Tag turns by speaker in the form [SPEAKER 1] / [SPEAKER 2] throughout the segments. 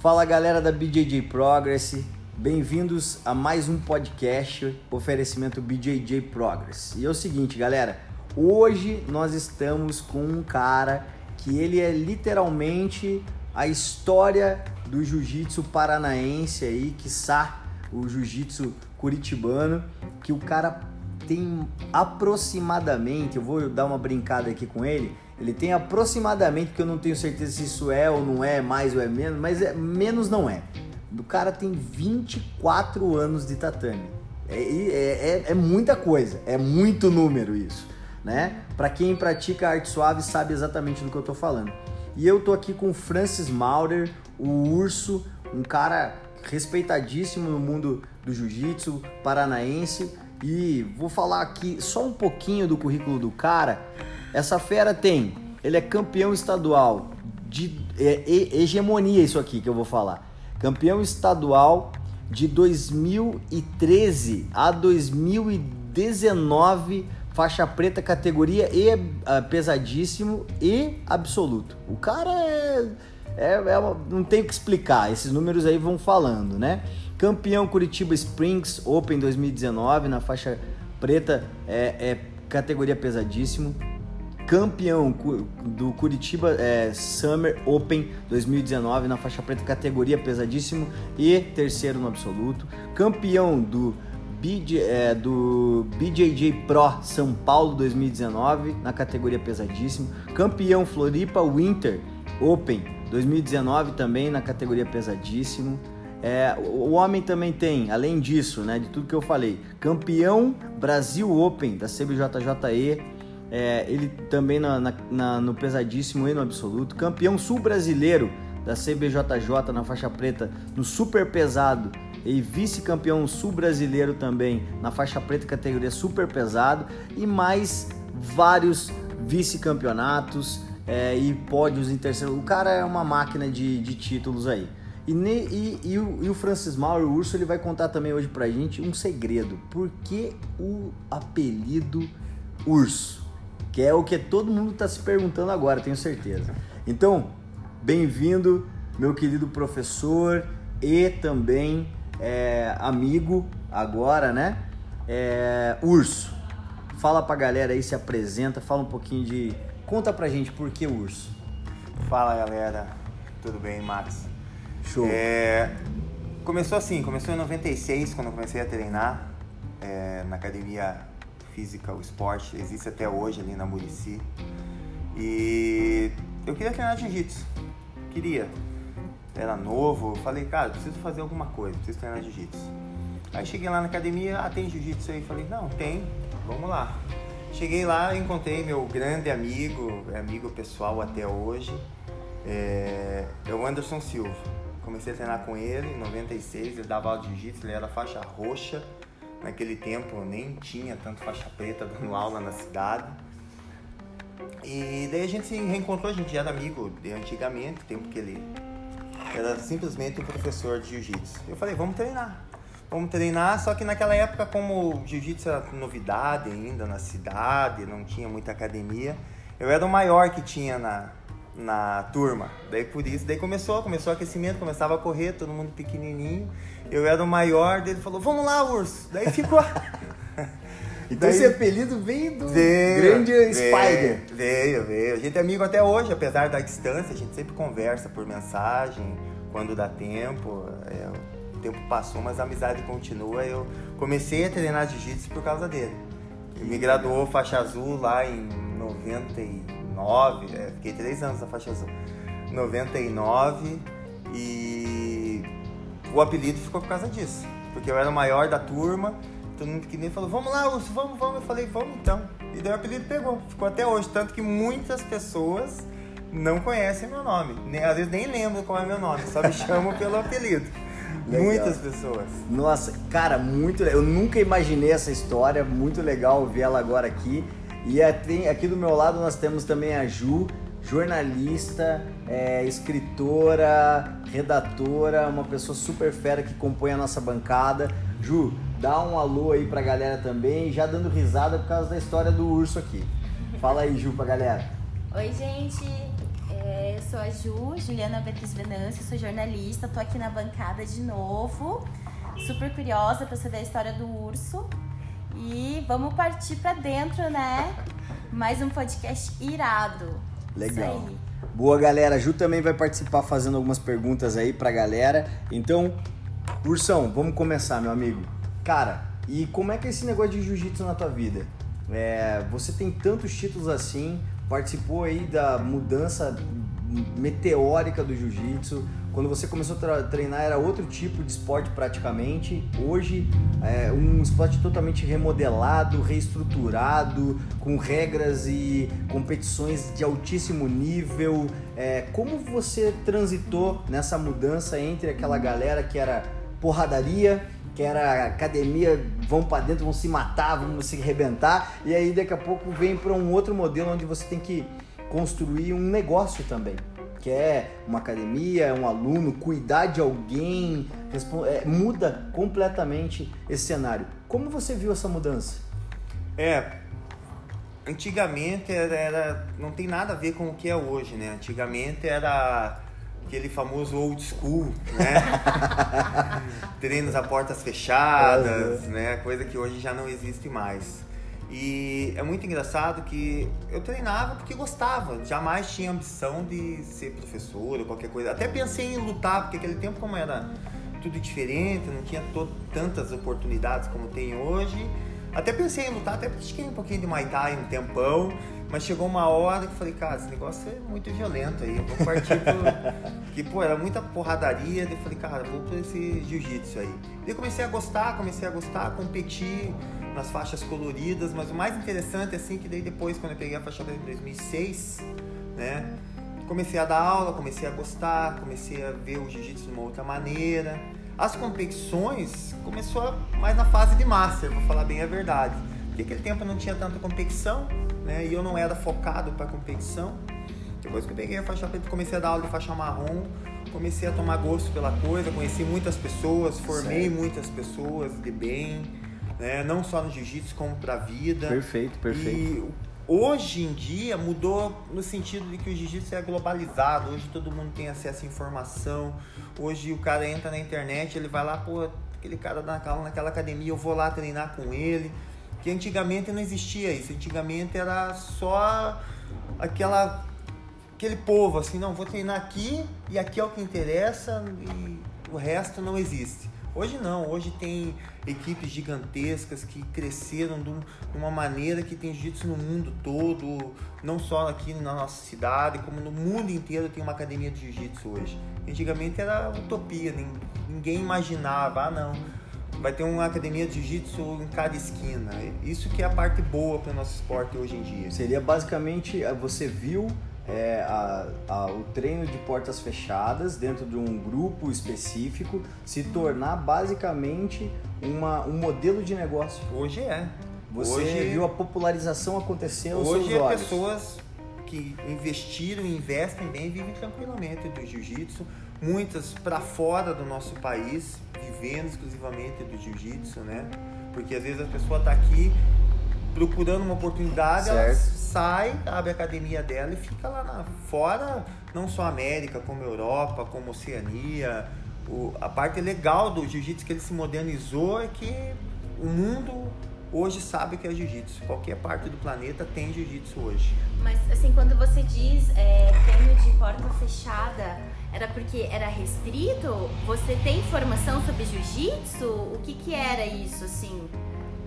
[SPEAKER 1] Fala galera da BJJ Progress, bem-vindos a mais um podcast oferecimento BJJ Progress. E é o seguinte, galera, hoje nós estamos com um cara que ele é literalmente a história do jiu-jitsu paranaense aí, que o jiu-jitsu curitibano, que o cara tem aproximadamente, eu vou dar uma brincada aqui com ele, ele tem aproximadamente, que eu não tenho certeza se isso é ou não é, mais ou é menos, mas é, menos não é. O cara tem 24 anos de tatame. É, é, é, é muita coisa, é muito número isso, né? Para quem pratica arte suave sabe exatamente do que eu tô falando. E eu tô aqui com Francis Maurer, o Urso, um cara respeitadíssimo no mundo do jiu-jitsu paranaense e vou falar aqui só um pouquinho do currículo do cara. Essa fera tem, ele é campeão estadual de é, hegemonia isso aqui que eu vou falar. Campeão estadual de 2013 a 2019, faixa preta categoria e uh, pesadíssimo e absoluto. O cara é, é, é não tem o que explicar, esses números aí vão falando, né? Campeão Curitiba Springs Open 2019 na faixa preta, é, é categoria pesadíssimo. Campeão do Curitiba é, Summer Open 2019 na faixa preta, categoria pesadíssimo. E terceiro no absoluto. Campeão do BJ, é, do BJJ Pro São Paulo 2019 na categoria pesadíssimo. Campeão Floripa Winter Open 2019 também na categoria pesadíssimo. É, o homem também tem, além disso, né, de tudo que eu falei, campeão Brasil Open da CBJJE, é, ele também na, na, na, no pesadíssimo e no absoluto, campeão sul brasileiro da CBJJ na faixa preta no super pesado e vice-campeão sul brasileiro também na faixa preta categoria super pesado e mais vários vice-campeonatos é, e pódios em terceiro. O cara é uma máquina de, de títulos aí. E, e, e, o, e, o, Francis Mauro, o Urso, ele vai contar também hoje pra gente um segredo. Por que o apelido Urso? Que é o que todo mundo tá se perguntando agora, tenho certeza. Então, bem-vindo, meu querido professor e também é, amigo agora, né? É, Urso. Fala pra galera aí, se apresenta, fala um pouquinho de. Conta pra gente por que Urso.
[SPEAKER 2] Fala galera, tudo bem, Max?
[SPEAKER 1] Show.
[SPEAKER 2] É, começou assim, começou em 96, quando eu comecei a treinar é, na academia física, o esporte, existe até hoje ali na Murici. E eu queria treinar jiu-jitsu, queria. Era novo, falei, cara, preciso fazer alguma coisa, preciso treinar jiu-jitsu. Aí cheguei lá na academia, ah, tem jiu-jitsu aí? Falei, não, tem, vamos lá. Cheguei lá, encontrei meu grande amigo, amigo pessoal até hoje, é, é o Anderson Silva comecei a treinar com ele em 96, ele dava aula de jiu-jitsu, ele era faixa roxa. Naquele tempo nem tinha tanto faixa preta dando aula na cidade. E daí a gente se reencontrou, a gente era amigo de antigamente, tempo que ele era simplesmente um professor de jiu-jitsu. Eu falei, vamos treinar. Vamos treinar, só que naquela época, como o jiu-jitsu era novidade ainda na cidade, não tinha muita academia, eu era o maior que tinha na, na turma. Daí por isso, daí começou, começou o aquecimento, começava a correr, todo mundo pequenininho. Eu era o maior, dele falou: "Vamos lá, urso". Daí ficou
[SPEAKER 1] Então Daí, esse apelido veio do veio, grande veio, Spider.
[SPEAKER 2] Veio, veio. A gente é amigo até hoje, apesar da distância, a gente sempre conversa por mensagem, quando dá tempo. É, o tempo passou, mas a amizade continua. Eu comecei a treinar jiu-jitsu por causa dele. Ele me graduou faixa azul lá em 90 99, é, fiquei três anos na faixa azul. 99 e o apelido ficou por causa disso. Porque eu era o maior da turma, todo mundo que nem falou, vamos lá, Urso, vamos, vamos. Eu falei, vamos então. E daí o apelido pegou, ficou até hoje. Tanto que muitas pessoas não conhecem meu nome. Nem, às vezes nem lembram qual é meu nome, só me chamam pelo apelido. Legal. Muitas pessoas.
[SPEAKER 1] Nossa, cara, muito Eu nunca imaginei essa história, muito legal ver ela agora aqui. E aqui do meu lado nós temos também a Ju, jornalista, é, escritora, redatora, uma pessoa super fera que compõe a nossa bancada. Ju, dá um alô aí pra galera também, já dando risada por causa da história do urso aqui. Fala aí, Ju, pra galera.
[SPEAKER 3] Oi, gente. É, eu sou a Ju, Juliana Beatriz Venâncio, sou jornalista, tô aqui na bancada de novo, super curiosa para saber a história do urso. E vamos partir para dentro, né? Mais um podcast irado.
[SPEAKER 1] Legal. Boa, galera. A Ju também vai participar fazendo algumas perguntas aí pra galera. Então, Ursão, vamos começar, meu amigo. Cara, e como é que é esse negócio de jiu-jitsu na tua vida? É, você tem tantos títulos assim, participou aí da mudança meteórica do jiu-jitsu. Quando você começou a treinar era outro tipo de esporte praticamente. Hoje é um esporte totalmente remodelado, reestruturado, com regras e competições de altíssimo nível. É, como você transitou nessa mudança entre aquela galera que era porradaria que era academia, vão para dentro, vão se matar, vão se arrebentar, e aí daqui a pouco vem para um outro modelo onde você tem que construir um negócio também, que é uma academia, um aluno, cuidar de alguém, é, muda completamente esse cenário. Como você viu essa mudança?
[SPEAKER 2] É, antigamente era, era, não tem nada a ver com o que é hoje, né? Antigamente era aquele famoso old school, né? Treinos a portas fechadas, né? Coisa que hoje já não existe mais. E é muito engraçado que eu treinava porque gostava, jamais tinha ambição de ser professor ou qualquer coisa. Até pensei em lutar, porque aquele tempo como era tudo diferente, não tinha tantas oportunidades como tem hoje. Até pensei em lutar, até pratiquei um pouquinho de Muay Thai um tempão, mas chegou uma hora que eu falei, cara, esse negócio é muito violento aí, vou partir pro... que, pô, era muita porradaria, daí eu falei, cara, vou pra esse jiu-jitsu aí. Daí comecei a gostar, comecei a gostar, competir nas faixas coloridas, mas o mais interessante, assim, que daí depois, quando eu peguei a faixa preta em 2006, né, comecei a dar aula, comecei a gostar, comecei a ver o jiu-jitsu de uma outra maneira. As competições começou mais na fase de master, vou falar bem a verdade. Porque aquele tempo não tinha tanta competição, né? E eu não era focado para competição. Depois que eu peguei a faixa preta, comecei a dar aula de faixa marrom, comecei a tomar gosto pela coisa, conheci muitas pessoas, formei certo. muitas pessoas de bem, né? Não só no jiu-jitsu, como para a vida.
[SPEAKER 1] Perfeito, perfeito.
[SPEAKER 2] E hoje em dia mudou no sentido de que o jiu-jitsu é globalizado, hoje todo mundo tem acesso à informação. Hoje o cara entra na internet, ele vai lá, pô, aquele cara naquela, naquela academia, eu vou lá treinar com ele que antigamente não existia isso. Antigamente era só aquela aquele povo assim, não, vou treinar aqui e aqui é o que interessa e o resto não existe. Hoje não, hoje tem equipes gigantescas que cresceram de uma maneira que tem jiu-jitsu no mundo todo, não só aqui na nossa cidade, como no mundo inteiro tem uma academia de jiu-jitsu hoje. Antigamente era utopia, ninguém imaginava, ah não, vai ter uma academia de jiu-jitsu em cada esquina. Isso que é a parte boa para o nosso esporte hoje em dia.
[SPEAKER 1] Seria basicamente, eh, você viu é, a, a, o treino de portas fechadas dentro de um grupo específico se tornar basicamente uma, um modelo de negócio.
[SPEAKER 2] Hoje é.
[SPEAKER 1] Você
[SPEAKER 2] hoje,
[SPEAKER 1] viu a popularização acontecer aos
[SPEAKER 2] hoje
[SPEAKER 1] seus é olhos.
[SPEAKER 2] pessoas que investiram e investem bem vivem tranquilamente do jiu-jitsu, muitas para fora do nosso país, vivendo exclusivamente do jiu-jitsu, né? Porque às vezes a pessoa está aqui procurando uma oportunidade, certo. ela sai, abre a academia dela e fica lá na, fora, não só América, como Europa, como Oceania. O, a parte legal do jiu-jitsu que ele se modernizou é que o mundo hoje sabe que é jiu-jitsu. Qualquer parte do planeta tem jiu-jitsu hoje.
[SPEAKER 3] Mas assim, quando você diz é, treino de porta fechada, era porque era restrito? Você tem informação sobre jiu-jitsu? O que que era isso, assim?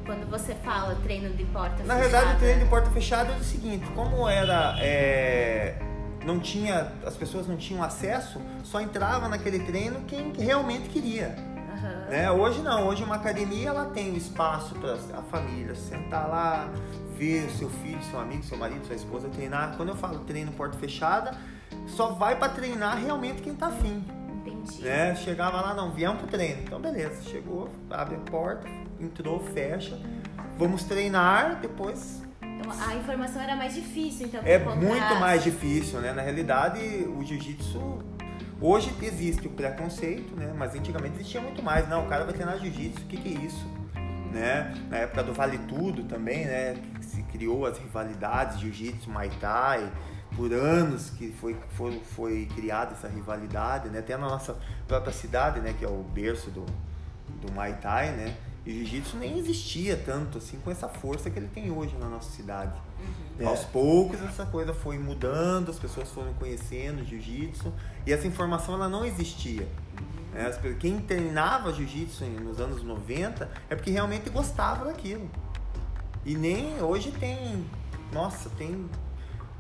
[SPEAKER 3] Quando você fala treino de porta
[SPEAKER 2] Na
[SPEAKER 3] fechada? Na
[SPEAKER 2] verdade, o treino de porta fechada é o seguinte, como era... É, não tinha, as pessoas não tinham acesso, só entrava naquele treino quem realmente queria. Uhum. Né? Hoje não, hoje uma academia ela tem o espaço para a família sentar lá, ver o seu filho, seu amigo, seu marido, sua esposa treinar. Quando eu falo treino porta fechada, só vai para treinar realmente quem tá afim.
[SPEAKER 3] Entendi.
[SPEAKER 2] Né? Chegava lá, não, viemos pro treino. Então, beleza, chegou, abre a porta, entrou, fecha. Vamos treinar, depois.
[SPEAKER 3] Então, a informação era mais difícil, então.
[SPEAKER 2] É muito mais difícil, né? Na realidade, o jiu-jitsu. Hoje existe o preconceito, né? Mas antigamente existia muito mais. Não, o cara vai treinar jiu-jitsu, o que, que é isso? Né? Na época do Vale Tudo também, né? Se criou as rivalidades, jiu-jitsu, Muay Thai por anos que foi, foi, foi criada essa rivalidade, né? Até na nossa própria cidade, né? Que é o berço do, do Muay Thai, né? E o jiu-jitsu nem existia tanto assim com essa força que ele tem hoje na nossa cidade. Uhum. Aos poucos essa coisa foi mudando, as pessoas foram conhecendo o jiu-jitsu e essa informação ela não existia. Uhum. Quem treinava jiu-jitsu nos anos 90 é porque realmente gostava daquilo. E nem hoje tem, nossa, tem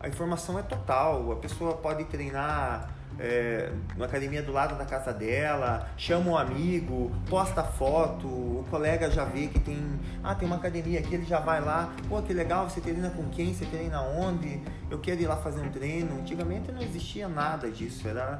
[SPEAKER 2] a informação é total. A pessoa pode treinar é, na academia do lado da casa dela, chama um amigo, posta foto, o colega já vê que tem, ah, tem uma academia aqui, ele já vai lá, pô, que legal, você treina com quem, você treina onde, eu quero ir lá fazer um treino. Antigamente não existia nada disso, era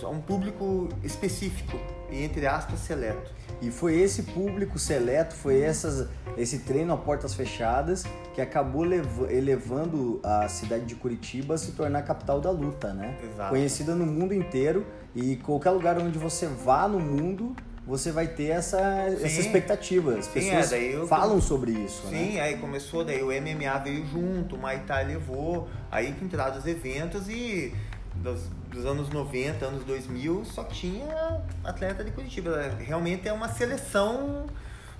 [SPEAKER 2] só um público específico e entre aspas seleto.
[SPEAKER 1] E foi esse público seleto, foi essas, esse treino a portas fechadas que acabou elevando a cidade de Curitiba a se tornar a capital da luta, né?
[SPEAKER 2] Exato.
[SPEAKER 1] Conhecida no mundo inteiro e qualquer lugar onde você vá no mundo, você vai ter essa, essa expectativa. As Sim, é, pessoas eu, falam sobre isso.
[SPEAKER 2] Sim,
[SPEAKER 1] né?
[SPEAKER 2] aí começou, daí o MMA veio junto, o Muay Thai levou, aí que entraram os eventos e dos, dos, anos 90, anos 2000, só tinha atleta de Curitiba. Realmente é uma seleção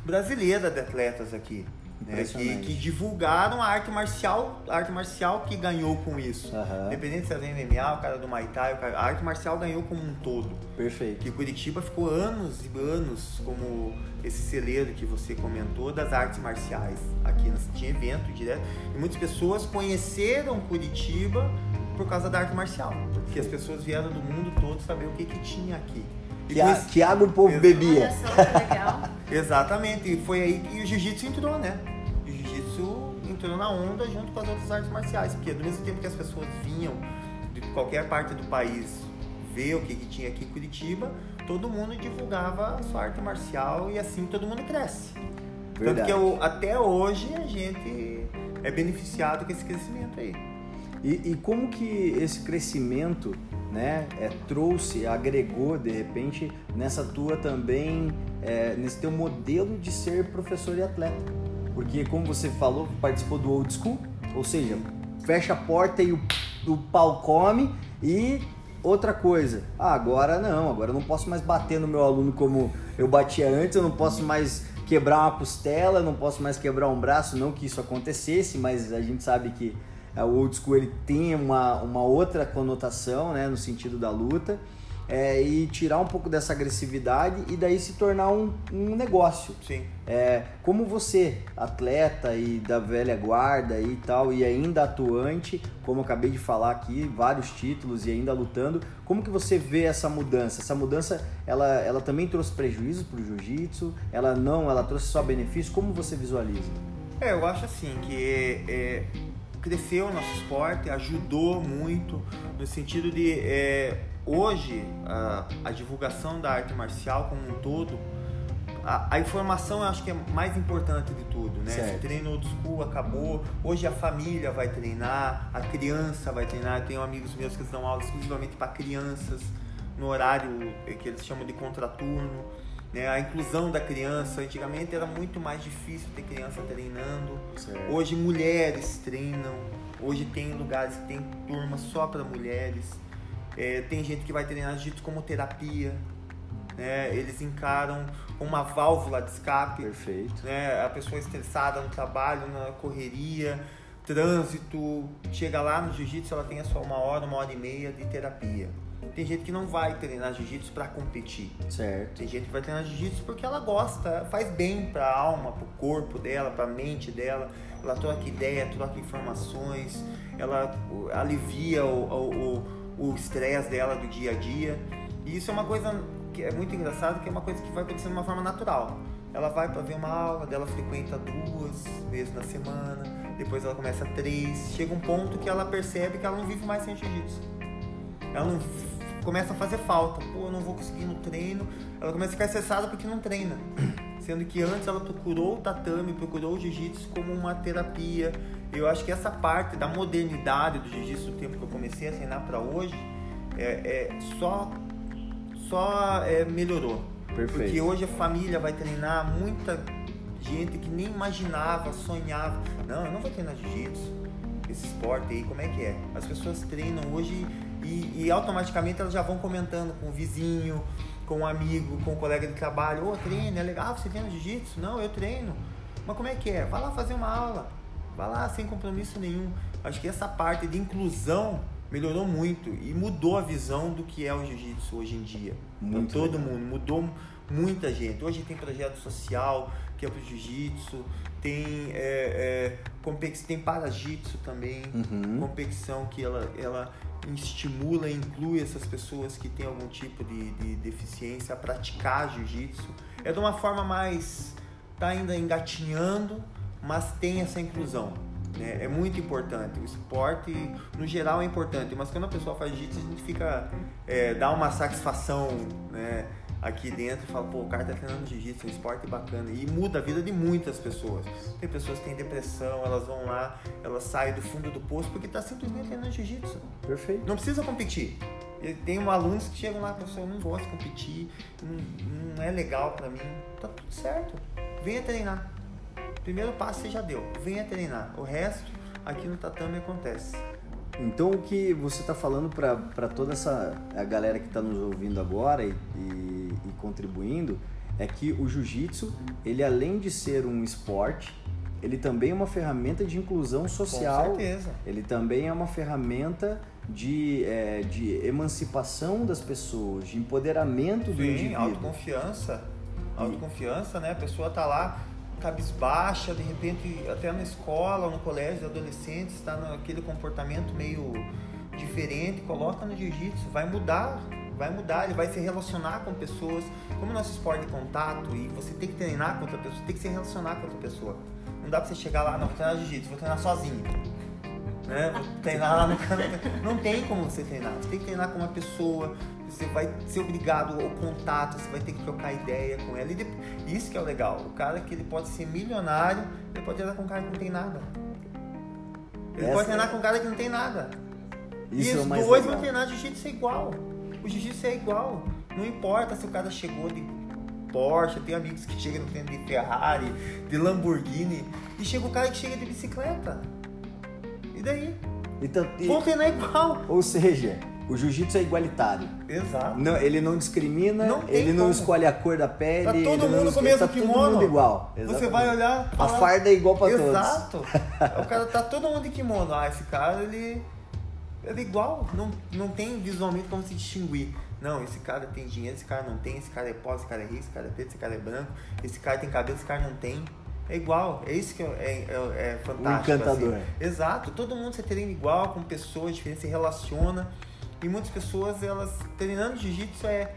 [SPEAKER 2] brasileira de atletas aqui. Né, que, que, divulgaram a arte marcial, a arte marcial que ganhou com isso.
[SPEAKER 1] Uhum.
[SPEAKER 2] Independente se é do MMA, o cara do Muay Thai, a arte marcial ganhou como um todo.
[SPEAKER 1] Perfeito.
[SPEAKER 2] Que Curitiba ficou anos e anos como esse celeiro que você comentou das artes marciais. Aqui tinha evento direto. E muitas pessoas conheceram Curitiba por causa da arte marcial. Que as pessoas vieram do mundo todo saber o que, que tinha aqui.
[SPEAKER 1] Que, a, que água o povo bebia.
[SPEAKER 2] Exatamente. E foi aí que o jiu-jitsu entrou, né? O jiu-jitsu entrou na onda junto com as outras artes marciais. Porque do mesmo tempo que as pessoas vinham de qualquer parte do país ver o que, que tinha aqui em Curitiba, todo mundo divulgava a sua arte marcial e assim todo mundo cresce. Verdade. Tanto que eu, até hoje a gente é beneficiado com esse crescimento aí.
[SPEAKER 1] E, e como que esse crescimento né, é, trouxe, agregou de repente nessa tua também, é, nesse teu modelo de ser professor e atleta? Porque como você falou, participou do old school, ou seja, fecha a porta e o, o pau come e outra coisa, ah, agora não, agora eu não posso mais bater no meu aluno como eu batia antes, eu não posso mais quebrar uma costela, eu não posso mais quebrar um braço, não que isso acontecesse, mas a gente sabe que o old school ele tem uma, uma outra conotação, né, no sentido da luta, é, e tirar um pouco dessa agressividade e daí se tornar um, um negócio.
[SPEAKER 2] Sim.
[SPEAKER 1] É, como você, atleta e da velha guarda e tal, e ainda atuante, como eu acabei de falar aqui, vários títulos e ainda lutando, como que você vê essa mudança? Essa mudança, ela, ela também trouxe prejuízos para o jiu-jitsu? Ela não, ela trouxe só benefícios? Como você visualiza?
[SPEAKER 2] É, eu acho assim que é, cresceu o nosso esporte, ajudou muito no sentido de é, hoje a, a, divulgação da arte marcial como um todo, a, a, informação eu acho que é mais importante de tudo, né? Certo. Treino old school acabou, hoje a família vai treinar, a criança vai treinar. Eu tenho amigos meus que dão aula exclusivamente para crianças no horário que eles chamam de contraturno né? A inclusão da criança, antigamente era muito mais difícil ter criança treinando. Certo. Hoje mulheres treinam. Hoje tem lugares que tem turma só para mulheres. É, tem gente que vai treinar jiu como terapia. Né? Eles encaram uma válvula de escape.
[SPEAKER 1] Perfeito.
[SPEAKER 2] Né? A pessoa estressada no trabalho, na correria, trânsito, chega lá no jiu-jitsu, ela tem só uma hora, uma hora e meia de terapia. Tem gente que não vai treinar jiu-jitsu para competir.
[SPEAKER 1] Certo.
[SPEAKER 2] Tem gente que vai treinar jiu-jitsu porque ela gosta, faz bem para a alma, para o corpo dela, para a mente dela. Ela troca ideia, troca informações, ela alivia o estresse dela do dia a dia. E isso é uma coisa que é muito engraçado, que é uma coisa que vai acontecendo de uma forma natural. Ela vai para ver uma aula, dela frequenta duas vezes na semana, depois ela começa três, chega um ponto que ela percebe que ela não vive mais sem jiu-jitsu. Ela não começa a fazer falta. Pô, eu não vou conseguir no treino. Ela começa a ficar estressada porque não treina. Sendo que antes ela procurou o tatame, procurou o jiu-jitsu como uma terapia. Eu acho que essa parte da modernidade do jiu-jitsu do tempo que eu comecei a treinar para hoje é, é, só só é, melhorou.
[SPEAKER 1] Perfeito.
[SPEAKER 2] Porque hoje a família vai treinar muita gente que nem imaginava, sonhava. Não, eu não vou treinar jiu-jitsu esse esporte aí, como é que é? As pessoas treinam hoje e, e automaticamente elas já vão comentando com o vizinho, com um amigo, com um colega de trabalho, ô, oh, treino, é legal, ah, você treina jiu-jitsu? Não, eu treino. Mas como é que é? Vai lá fazer uma aula. Vai lá sem compromisso nenhum. Acho que essa parte de inclusão melhorou muito e mudou a visão do que é o jiu-jitsu hoje em dia. Muito então, todo legal. mundo, mudou muita gente. Hoje tem projeto social que é pro jiu-jitsu, tem é, é, tem para-jitsu também, uhum. competição que ela, ela estimula inclui essas pessoas que têm algum tipo de, de deficiência a praticar jiu-jitsu. É de uma forma mais. tá ainda engatinhando, mas tem essa inclusão. Né? É muito importante. O esporte, no geral, é importante, mas quando a pessoa faz jiu-jitsu, a gente fica. É, dá uma satisfação, né? Aqui dentro e fala, pô, o cara tá treinando jiu-jitsu, é um esporte bacana. E muda a vida de muitas pessoas. Tem pessoas que têm depressão, elas vão lá, elas saem do fundo do poço porque tá simplesmente treinando jiu-jitsu.
[SPEAKER 1] Perfeito.
[SPEAKER 2] Não precisa competir. Tem um alunos que chegam lá, professor, eu não gosto de competir, não, não é legal para mim. Tá tudo certo. Venha treinar. Primeiro passo você já deu. Venha treinar. O resto aqui no tatame acontece.
[SPEAKER 1] Então o que você está falando para toda essa a galera que está nos ouvindo agora e, e, e, contribuindo é que o jiu-jitsu, ele além de ser um esporte, ele também é uma ferramenta de inclusão social.
[SPEAKER 2] Com certeza.
[SPEAKER 1] Ele também é uma ferramenta de, é, de emancipação das pessoas, de empoderamento do
[SPEAKER 2] Sim,
[SPEAKER 1] indivíduo.
[SPEAKER 2] autoconfiança. Autoconfiança, né? A pessoa tá lá cabisbaixa, de repente até na escola no colégio de adolescentes está naquele comportamento meio diferente, coloca no jiu-jitsu, vai mudar, vai mudar, ele vai se relacionar com pessoas, como o nosso esporte de contato e você tem que treinar com outra pessoa, tem que se relacionar com outra pessoa. Não dá pra você chegar lá, não, vou treinar jiu-jitsu, vou treinar sozinho. Né? Vou treinar lá no canto. Não tem como você treinar. Você tem que treinar com uma pessoa, você vai ser obrigado ao contato, você vai ter que trocar ideia com ela. E isso que é o legal. O cara que ele pode ser milionário, ele pode treinar com um cara que não tem nada. Ele Essa pode treinar é... com um cara que não tem nada. Isso e os é dois legal. vão treinar jiu-jitsu é igual. O jiu-jitsu é igual. Não importa se o cara chegou de Porsche, tem amigos que chegam de Ferrari, de Lamborghini, e chega o cara que chega de bicicleta. E daí?
[SPEAKER 1] Então,
[SPEAKER 2] e... Vão treinar igual.
[SPEAKER 1] Ou seja, o jiu-jitsu é igualitário.
[SPEAKER 2] Exato.
[SPEAKER 1] Não, ele não discrimina, não ele não como. escolhe a cor da pele. Tá
[SPEAKER 2] todo
[SPEAKER 1] mundo
[SPEAKER 2] com o mesmo
[SPEAKER 1] tá
[SPEAKER 2] kimono.
[SPEAKER 1] Todo mundo igual.
[SPEAKER 2] Exatamente. Você vai olhar.
[SPEAKER 1] A farda é igual para todos.
[SPEAKER 2] Exato. o cara tá todo mundo de kimono. Ah, esse cara ele é igual. Não, não tem visualmente como se distinguir. Não, esse cara tem dinheiro, esse cara não tem, esse cara é pobre, esse cara é rico, esse cara é preto, esse cara é branco, esse cara tem cabelo, esse cara não tem. É igual, é isso que é, é, é fantástico.
[SPEAKER 1] O encantador. Assim.
[SPEAKER 2] Exato, todo mundo se treina igual, com pessoas diferentes, se relaciona. E muitas pessoas, elas treinando jiu-jitsu é,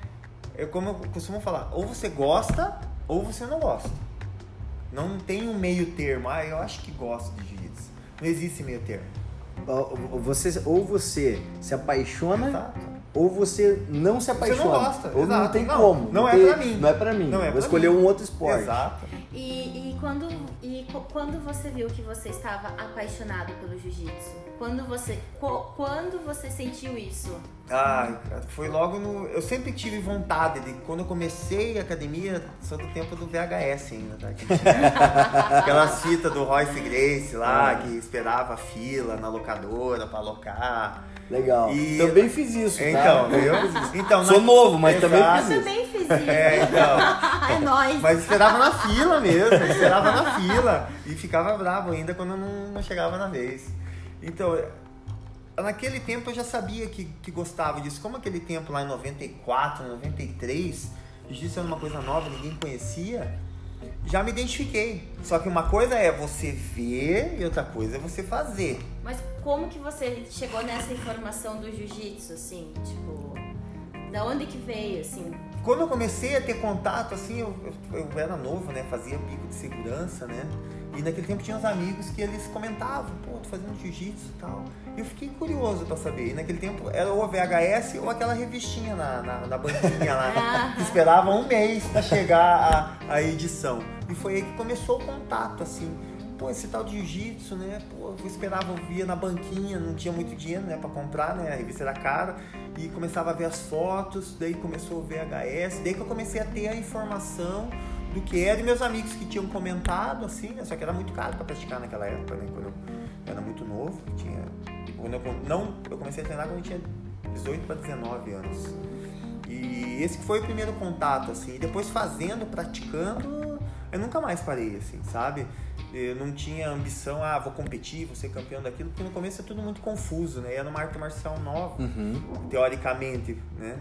[SPEAKER 2] é como eu costumo falar, ou você gosta ou você não gosta. Não tem um meio termo, ah, eu acho que gosto de jiu-jitsu. Não existe meio termo.
[SPEAKER 1] Você, ou você se apaixona Exato. ou você não se apaixona. Você
[SPEAKER 2] não gosta.
[SPEAKER 1] Ou
[SPEAKER 2] Exato.
[SPEAKER 1] não tem não, como.
[SPEAKER 2] Não,
[SPEAKER 1] não
[SPEAKER 2] é pra mim.
[SPEAKER 1] Não é pra mim. Não é Vou escolher mim. um outro esporte.
[SPEAKER 2] Exato.
[SPEAKER 3] E, e, quando, e quando você viu que você estava apaixonado pelo jiu-jitsu? Quando você, quando você sentiu isso?
[SPEAKER 2] Ah, foi logo no. Eu sempre tive vontade de. Quando eu comecei a academia, sou do tempo do VHS ainda, tá? Aquela fita do Royce Grace lá, ah. que esperava a fila na locadora pra alocar.
[SPEAKER 1] Legal. E... Também fiz isso. Tá?
[SPEAKER 2] Então, eu então,
[SPEAKER 1] Sou na... novo, mas
[SPEAKER 3] Exato.
[SPEAKER 1] também fiz
[SPEAKER 3] isso. Eu também fiz isso. É, então. é nóis.
[SPEAKER 2] Mas esperava na fila mesmo, esperava na fila. E ficava bravo ainda quando não, não chegava na vez. Então, naquele tempo eu já sabia que, que gostava disso. Como aquele tempo lá em 94, 93, jiu-jitsu era uma coisa nova, ninguém conhecia, já me identifiquei. Só que uma coisa é você ver e outra coisa é você fazer.
[SPEAKER 3] Mas como que você chegou nessa informação do jiu-jitsu, assim? Tipo, da onde que veio, assim?
[SPEAKER 2] Quando eu comecei a ter contato, assim, eu, eu, eu era novo, né? Fazia pico de segurança, né? E naquele tempo tinha uns amigos que eles comentavam, pô, tô fazendo jiu-jitsu e tal. E eu fiquei curioso para saber. E naquele tempo era o VHS ou aquela revistinha na, na, na banquinha lá, que esperava um mês para chegar a, a edição. E foi aí que começou o contato, assim. Pô, esse tal de jiu-jitsu, né? Pô, eu esperava, eu via na banquinha, não tinha muito dinheiro, né, para comprar, né? A revista era cara. E começava a ver as fotos, daí começou o VHS, daí que eu comecei a ter a informação do que era. E meus amigos que tinham comentado, assim, né? Só que era muito caro para praticar naquela época, né? Quando eu era muito novo, tinha. Quando eu, não, eu comecei a treinar quando eu tinha 18 para 19 anos. E esse foi o primeiro contato, assim. E depois fazendo, praticando, eu nunca mais parei, assim, sabe? Eu não tinha ambição, ah, vou competir, vou ser campeão daquilo, porque no começo é tudo muito confuso, né? Era uma arte marcial nova, uhum. teoricamente, né?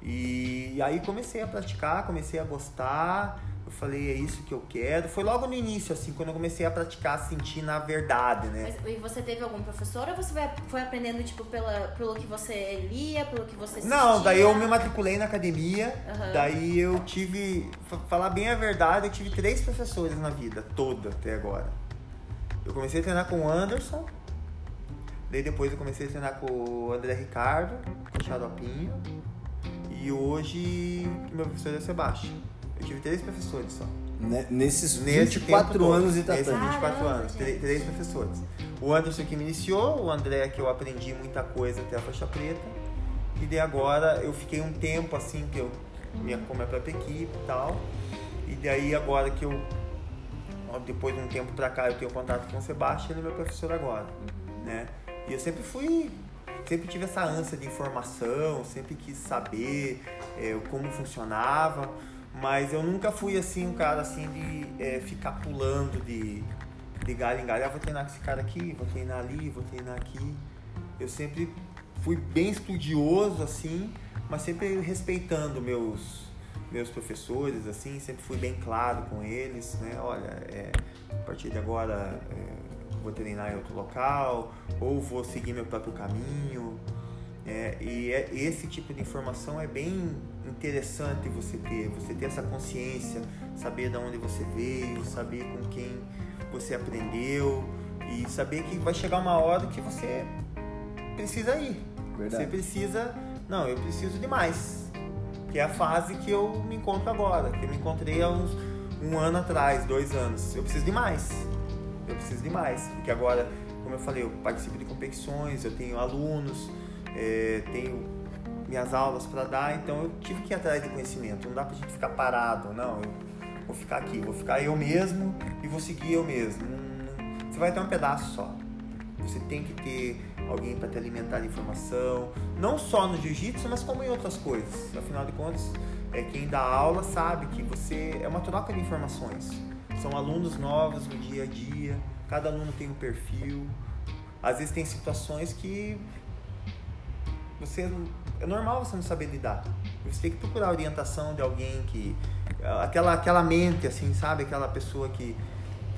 [SPEAKER 2] E aí comecei a praticar, comecei a gostar, eu falei, é isso que eu quero. Foi logo no início, assim, quando eu comecei a praticar, sentir na verdade, né?
[SPEAKER 3] Mas, e você teve algum professor ou você foi aprendendo, tipo, pela, pelo que você lia, pelo que você assistia?
[SPEAKER 2] Não, daí eu me matriculei na academia, uhum. daí eu tive, falar bem a verdade, eu tive três professores na vida, toda até agora. Eu comecei a treinar com o Anderson, daí depois eu comecei a treinar com o André Ricardo, com o Xaropinho, e hoje meu professor é o Sebastião. Eu tive três professores só.
[SPEAKER 1] Nesses Nesse 24 anos e
[SPEAKER 2] Nesses 24 anos, três, três professores. O Anderson que me iniciou, o André que eu aprendi muita coisa até a faixa preta. E daí agora eu fiquei um tempo assim que eu minha com a minha própria equipe e tal. E daí agora que eu depois de um tempo pra cá eu tenho contato com o Sebastião, ele é meu professor agora, né? E eu sempre fui sempre tive essa ânsia de informação, sempre quis saber é, como funcionava. Mas eu nunca fui assim, um cara assim de é, ficar pulando de, de galho em galho. Ah, vou treinar com esse cara aqui, vou treinar ali, vou treinar aqui. Eu sempre fui bem estudioso assim, mas sempre respeitando meus meus professores assim, sempre fui bem claro com eles, né? Olha, é, a partir de agora é, vou treinar em outro local ou vou seguir meu próprio caminho. É, e esse tipo de informação é bem interessante você ter, você ter essa consciência, saber de onde você veio, saber com quem você aprendeu e saber que vai chegar uma hora que você precisa ir. Verdade. Você precisa, não, eu preciso de mais. Que é a fase que eu me encontro agora, que eu me encontrei há uns um ano atrás, dois anos. Eu preciso de mais. Eu preciso de mais, porque agora, como eu falei, eu participo de competições, eu tenho alunos, é, tenho minhas aulas para dar, então eu tive que ir atrás de conhecimento. Não dá pra gente ficar parado, não. Eu vou ficar aqui, vou ficar eu mesmo e vou seguir eu mesmo. Você vai ter um pedaço só. Você tem que ter alguém para te alimentar de informação, não só no jiu-jitsu, mas como em outras coisas. Afinal de contas, é, quem dá aula sabe que você é uma troca de informações. São alunos novos no dia a dia, cada aluno tem um perfil. Às vezes tem situações que você é normal você não saber lidar. Você tem que procurar orientação de alguém que aquela aquela mente assim, sabe, aquela pessoa que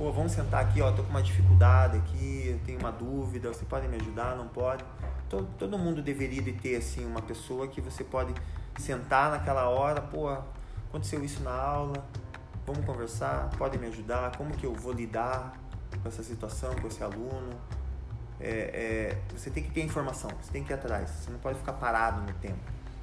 [SPEAKER 2] pô, vamos sentar aqui, ó, tô com uma dificuldade aqui, tenho uma dúvida, você pode me ajudar, não pode? Todo, todo mundo deveria de ter assim uma pessoa que você pode sentar naquela hora, pô, aconteceu isso na aula, vamos conversar, pode me ajudar, como que eu vou lidar com essa situação, com esse aluno? É, é, você tem que ter informação, você tem que ir atrás, você não pode ficar parado no tempo.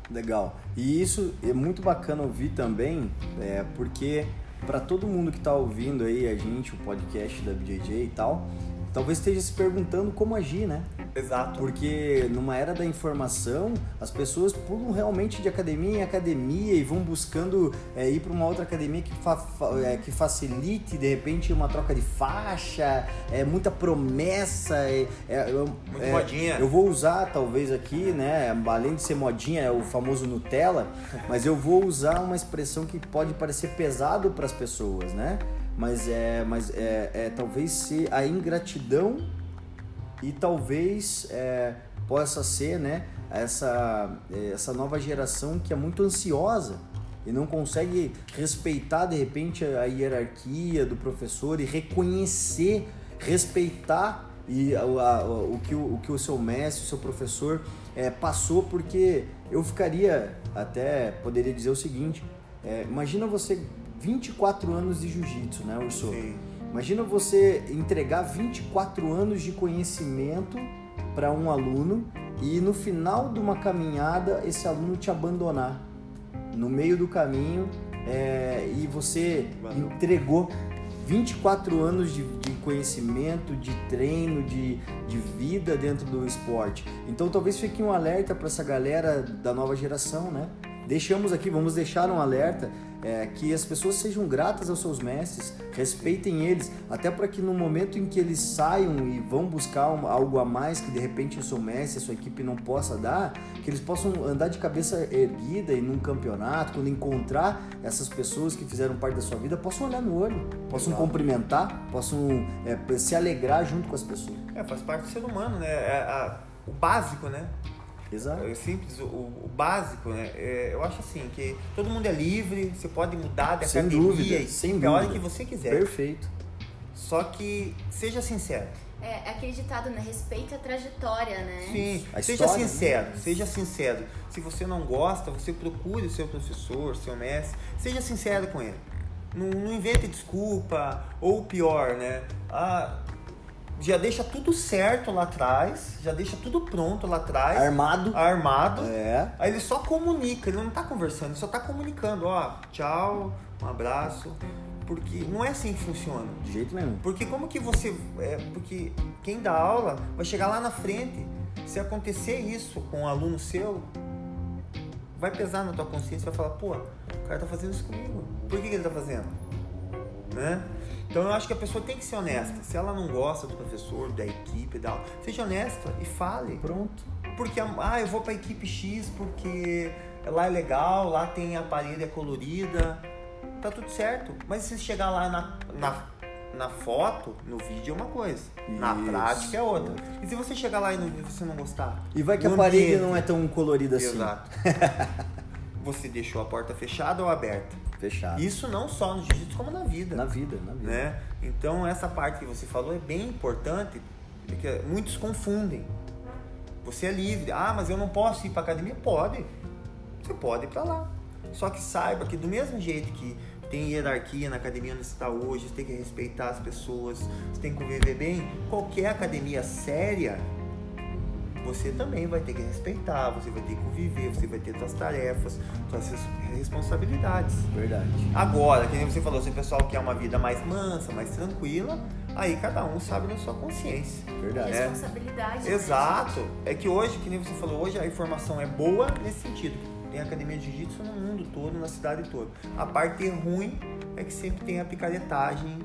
[SPEAKER 1] Legal. E isso é muito bacana ouvir também, é, porque para todo mundo que está ouvindo aí a gente, o podcast da BJJ e tal, talvez esteja se perguntando como agir, né?
[SPEAKER 2] Exato.
[SPEAKER 1] Porque numa era da informação, as pessoas pulam realmente de academia em academia e vão buscando é, ir para uma outra academia que, fa é, que facilite, de repente, uma troca de faixa, é muita promessa. É, é,
[SPEAKER 2] Muito é, modinha.
[SPEAKER 1] Eu vou usar, talvez, aqui, né? Além de ser modinha, é o famoso Nutella, mas eu vou usar uma expressão que pode parecer pesado para as pessoas, né? Mas é, mas é, é talvez ser a ingratidão e talvez é, possa ser né, essa, é, essa nova geração que é muito ansiosa e não consegue respeitar de repente a hierarquia do professor e reconhecer, respeitar e a, a, o, que o, o que o seu mestre, o seu professor é, passou, porque eu ficaria até poderia dizer o seguinte: é, imagina você 24 anos de jiu-jitsu, né, Urso? Sim Imagina você entregar 24 anos de conhecimento para um aluno e no final de uma caminhada esse aluno te abandonar no meio do caminho é, e você Valeu. entregou 24 anos de, de, conhecimento, de treino, de, de vida dentro do esporte. Então talvez fique um alerta para essa galera da nova geração, né? deixamos aqui, vamos deixar um alerta é, que as pessoas sejam gratas aos seus mestres, respeitem eles, até para que no momento em que eles saiam e vão buscar um, algo a mais que de repente o seu mestre, a sua equipe não possa dar, que eles possam andar de cabeça erguida e num campeonato, quando encontrar essas pessoas que fizeram parte da sua vida, possam olhar no olho, possam Exato. cumprimentar, possam é, se alegrar junto com as pessoas.
[SPEAKER 2] É, faz parte do ser humano, né? É, a, o básico, né?
[SPEAKER 1] Exato.
[SPEAKER 2] É simples, o, o básico, né? É, eu acho assim, que todo mundo é livre, você pode mudar de
[SPEAKER 1] sem
[SPEAKER 2] academia
[SPEAKER 1] dúvida, sem dúvida.
[SPEAKER 2] a hora que você quiser.
[SPEAKER 1] Perfeito.
[SPEAKER 2] Só que seja sincero.
[SPEAKER 3] É, é aquele ditado, né? Respeita a trajetória, né?
[SPEAKER 2] Sim, a seja história, sincero, né? seja sincero. Se você não gosta, você procure o seu professor, seu mestre, seja sincero com ele. Não, não invente desculpa, ou pior, né? Ah, já deixa tudo certo lá atrás, já deixa tudo pronto lá atrás.
[SPEAKER 1] Armado.
[SPEAKER 2] Armado.
[SPEAKER 1] É.
[SPEAKER 2] Aí ele só comunica, ele não tá conversando, ele só tá comunicando, ó, tchau, um abraço. Porque não é assim que funciona.
[SPEAKER 1] De jeito nenhum.
[SPEAKER 2] Porque como que você. É, porque quem dá aula vai chegar lá na frente. Se acontecer isso com um aluno seu, vai pesar na tua consciência e vai falar, pô, o cara tá fazendo isso comigo. Por que, que ele tá fazendo? Né? Então eu acho que a pessoa tem que ser honesta. Se ela não gosta do professor, da equipe, da seja honesta e fale.
[SPEAKER 1] Pronto.
[SPEAKER 2] Porque ah, eu vou para a equipe X porque lá é legal, lá tem a parede é colorida, tá tudo certo. Mas se chegar lá na, na, na foto, no vídeo é uma coisa, Isso. na prática é outra. E se você chegar lá e não, você não gostar?
[SPEAKER 1] E vai que a parede ambiente, não é tão colorida assim.
[SPEAKER 2] Exato. você deixou a porta fechada ou aberta?
[SPEAKER 1] Fechada.
[SPEAKER 2] Isso não só no jiu-jitsu, como na vida.
[SPEAKER 1] Na vida, na vida.
[SPEAKER 2] Né? Então, essa parte que você falou é bem importante, porque muitos confundem. Você é livre. Ah, mas eu não posso ir para academia? Pode. Você pode ir para lá. Só que saiba que do mesmo jeito que tem hierarquia na academia onde você está hoje, você tem que respeitar as pessoas, você tem que conviver bem, qualquer academia séria você também vai ter que respeitar, você vai ter que conviver, você vai ter suas tarefas, suas responsabilidades.
[SPEAKER 1] Verdade.
[SPEAKER 2] Agora, que nem você falou, se o pessoal quer uma vida mais mansa, mais tranquila, aí cada um sabe na sua consciência.
[SPEAKER 1] Verdade.
[SPEAKER 3] Né? Responsabilidade.
[SPEAKER 2] Né? Exato. É que hoje, que nem você falou, hoje a informação é boa nesse sentido. Tem academia de jiu-jitsu no mundo todo, na cidade toda. A parte ruim é que sempre tem a picaretagem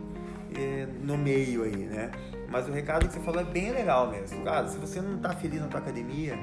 [SPEAKER 2] eh, no meio aí, né? Mas o recado que você falou é bem legal mesmo. Cara, se você não está feliz na tua academia,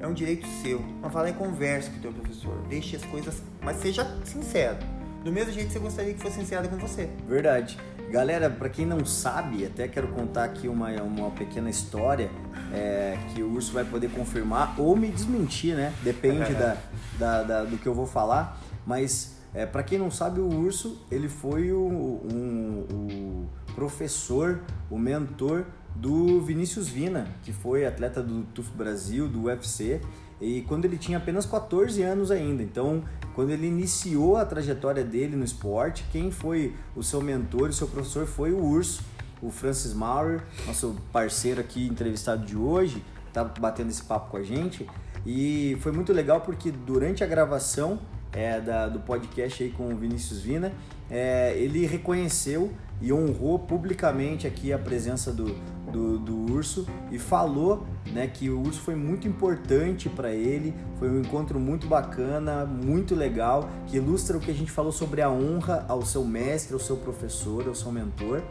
[SPEAKER 2] é um direito seu. Mas fala e converse com o teu professor. Deixe as coisas, mas seja sincero. Do mesmo jeito que você gostaria que fosse sincero com você.
[SPEAKER 1] Verdade. Galera, para quem não sabe, até quero contar aqui uma, uma pequena história é, que o Urso vai poder confirmar ou me desmentir, né? Depende da, da, da, do que eu vou falar. Mas é, para quem não sabe, o Urso ele foi o, um, o professor, o mentor do Vinícius Vina, que foi atleta do TUF Brasil, do UFC, e quando ele tinha apenas 14 anos ainda. Então, quando ele iniciou a trajetória dele no esporte, quem foi o seu mentor, o seu professor foi o Urso, o Francis Maurer, nosso parceiro aqui entrevistado de hoje, tá batendo esse papo com a gente. E foi muito legal porque durante a gravação é, da, do podcast aí com o Vinícius Vina, é, ele reconheceu e honrou publicamente aqui a presença do, do, do, urso e falou né, que o urso foi muito importante para ele, foi um encontro muito bacana, muito legal, que ilustra o que a gente falou sobre a honra ao seu mestre, ao seu professor, ao seu mentor.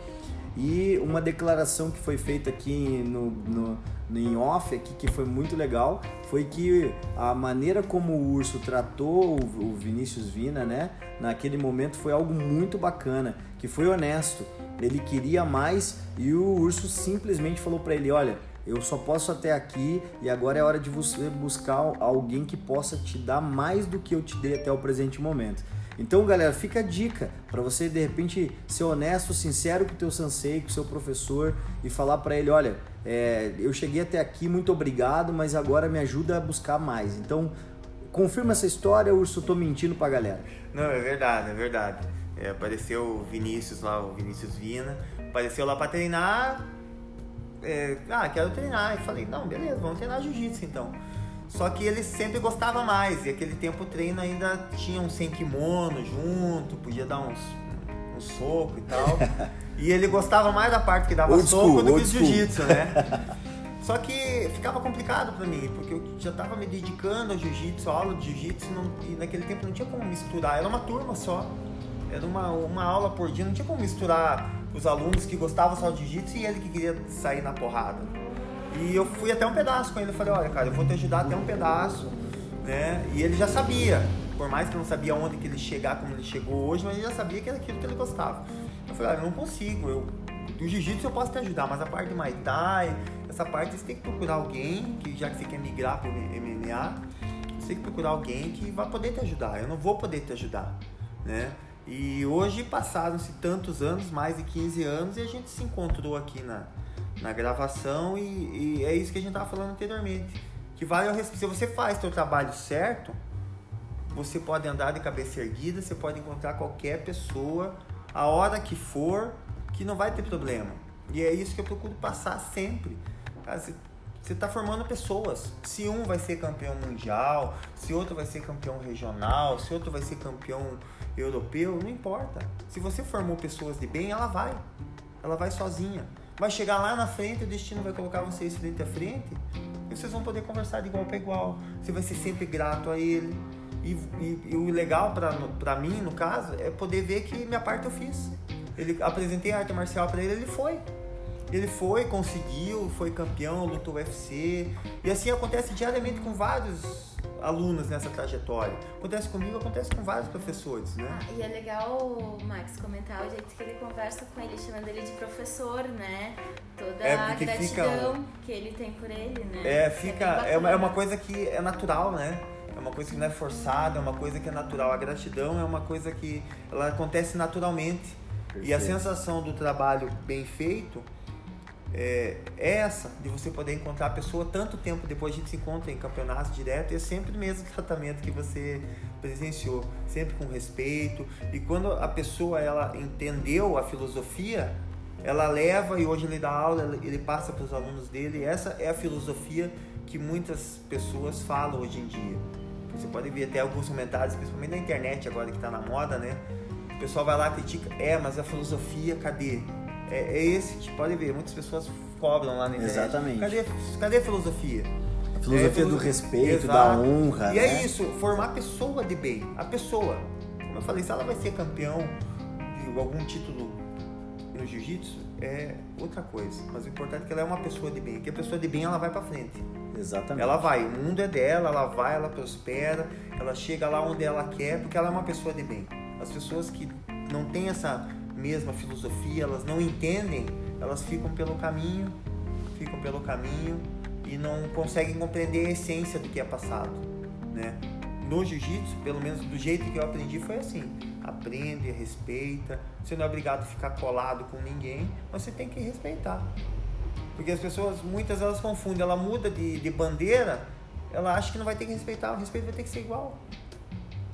[SPEAKER 1] E uma declaração que foi feita aqui no, no, em off aqui, que foi muito legal, foi que a maneira como o Urso tratou o, Vinícius Vina, né, naquele momento foi algo muito bacana, que foi honesto. Ele queria mais e o Urso simplesmente falou para ele, olha, eu só posso até aqui e agora é hora de você buscar alguém que possa te dar mais do que eu te dei até o presente momento. Então, galera, fica a dica para você de repente ser honesto, sincero com o teu sensei, com o seu professor e falar para ele, olha, é, eu cheguei até aqui, muito obrigado, mas agora me ajuda a buscar mais. Então, confirma essa história, Urso, eu tô mentindo pra galera.
[SPEAKER 2] Não, é verdade, é verdade. É, apareceu o Vinícius lá, o Vinícius Vina, apareceu lá para treinar. É, ah, quero treinar. E falei, não, beleza, vamos treinar jiu-jitsu então. Só que ele sempre gostava mais, e aquele tempo o treino ainda tinha um sem kimono junto, podia dar uns, um soco e tal. e ele gostava mais da parte que dava old soco school, do que o jiu-jitsu, né? Só que ficava complicado para mim, porque eu já estava me dedicando ao jiu-jitsu, aula de jiu-jitsu, e naquele tempo não tinha como misturar, era uma turma só. Era uma, uma aula por dia, não tinha como misturar os alunos que gostavam só de jiu-jitsu e ele que queria sair na porrada. E eu fui até um pedaço com ele, eu falei, olha cara, eu vou te ajudar até um pedaço, né? E ele já sabia, por mais que não sabia onde que ele chegar, como ele chegou hoje, mas ele já sabia que era aquilo que ele gostava. Eu falei, olha, eu não consigo, eu do jiu-jitsu eu posso te ajudar, mas a parte de Muay Thai, essa parte você tem que procurar alguém, que já que você quer migrar para o MMA, você tem que procurar alguém que vai poder te ajudar. Eu não vou poder te ajudar, né? E hoje passaram-se tantos anos, mais de 15 anos, e a gente se encontrou aqui na, na gravação e, e é isso que a gente estava falando anteriormente. Que vale o Se você faz seu trabalho certo, você pode andar de cabeça erguida, você pode encontrar qualquer pessoa, a hora que for, que não vai ter problema. E é isso que eu procuro passar sempre. Você está formando pessoas. Se um vai ser campeão mundial, se outro vai ser campeão regional, se outro vai ser campeão europeu, não importa. Se você formou pessoas de bem, ela vai. Ela vai sozinha. Vai chegar lá na frente, o destino vai colocar vocês frente a frente e vocês vão poder conversar de igual para igual. Você vai ser sempre grato a ele. E, e, e o legal para mim, no caso, é poder ver que minha parte eu fiz. Ele apresentei arte marcial para ele, ele foi. Ele foi, conseguiu, foi campeão, lutou UFC. E assim acontece diariamente com vários alunos nessa trajetória. Acontece comigo, acontece com vários professores, né?
[SPEAKER 3] Ah, e é legal, Max, comentar o jeito que ele conversa com ele, chamando ele de professor, né? Toda é a gratidão fica... que ele tem por ele, né?
[SPEAKER 2] É, fica. É, é, uma, é uma coisa que é natural, né? É uma coisa que não é forçada, é uma coisa que é natural. A gratidão é uma coisa que ela acontece naturalmente. Perfeito. E a sensação do trabalho bem feito é, é, essa, de você poder encontrar a pessoa tanto tempo depois a gente se encontra em campeonatos direto e é sempre o mesmo tratamento que você presenciou, sempre com respeito. E quando a pessoa ela entendeu a filosofia, ela leva e hoje ele dá aula, ele passa para os alunos dele. essa é a filosofia que muitas pessoas falam hoje em dia. Você pode ver até alguns comentários, principalmente na internet agora que está na moda, né? O pessoal vai lá critica, é, mas a filosofia, cadê? É, é esse, tipo, pode ver, muitas pessoas cobram lá na internet.
[SPEAKER 1] Exatamente.
[SPEAKER 2] Cadê, cadê a filosofia?
[SPEAKER 1] A filosofia é, do respeito, Exato. da honra.
[SPEAKER 2] E é né? é isso, formar a pessoa de bem. A pessoa. Como eu falei, se ela vai ser campeão de algum título no jiu-jitsu, é outra coisa. Mas o importante é que ela é uma pessoa de bem. Que a pessoa de bem, ela vai para frente.
[SPEAKER 1] Exatamente.
[SPEAKER 2] Ela vai, o mundo é dela, ela vai, ela prospera, ela chega lá onde ela quer, porque ela é uma pessoa de bem. As pessoas que não têm essa mesma filosofia, elas não entendem, elas ficam pelo caminho, ficam pelo caminho e não conseguem compreender a essência do que é passado, né? No jiu-jitsu, pelo menos do jeito que eu aprendi foi assim: aprende, respeita. Você não é obrigado a ficar colado com ninguém, mas você tem que respeitar. Porque as pessoas, muitas elas confundem, ela muda de, de bandeira, ela acha que não vai ter que respeitar, o respeito vai ter que ser igual.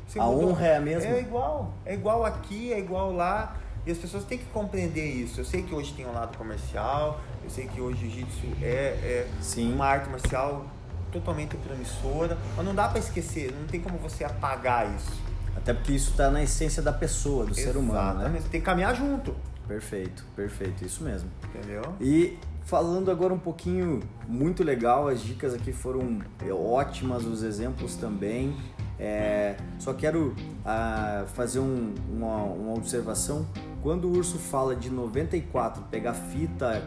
[SPEAKER 1] Você a mudou, honra é a mesma?
[SPEAKER 2] É igual, é igual aqui, é igual lá. E as pessoas têm que compreender isso. Eu sei que hoje tem um lado comercial, eu sei que hoje o jiu-jitsu é, é uma arte marcial totalmente promissora, mas não dá para esquecer, não tem como você apagar isso.
[SPEAKER 1] Até porque isso está na essência da pessoa, do ser humano, né?
[SPEAKER 2] Tem que caminhar junto.
[SPEAKER 1] Perfeito, perfeito, isso mesmo.
[SPEAKER 2] Entendeu?
[SPEAKER 1] E falando agora um pouquinho, muito legal, as dicas aqui foram ótimas, os exemplos também. É, só quero ah, fazer um, uma, uma, observação. Quando o Urso fala de 94, pegar fita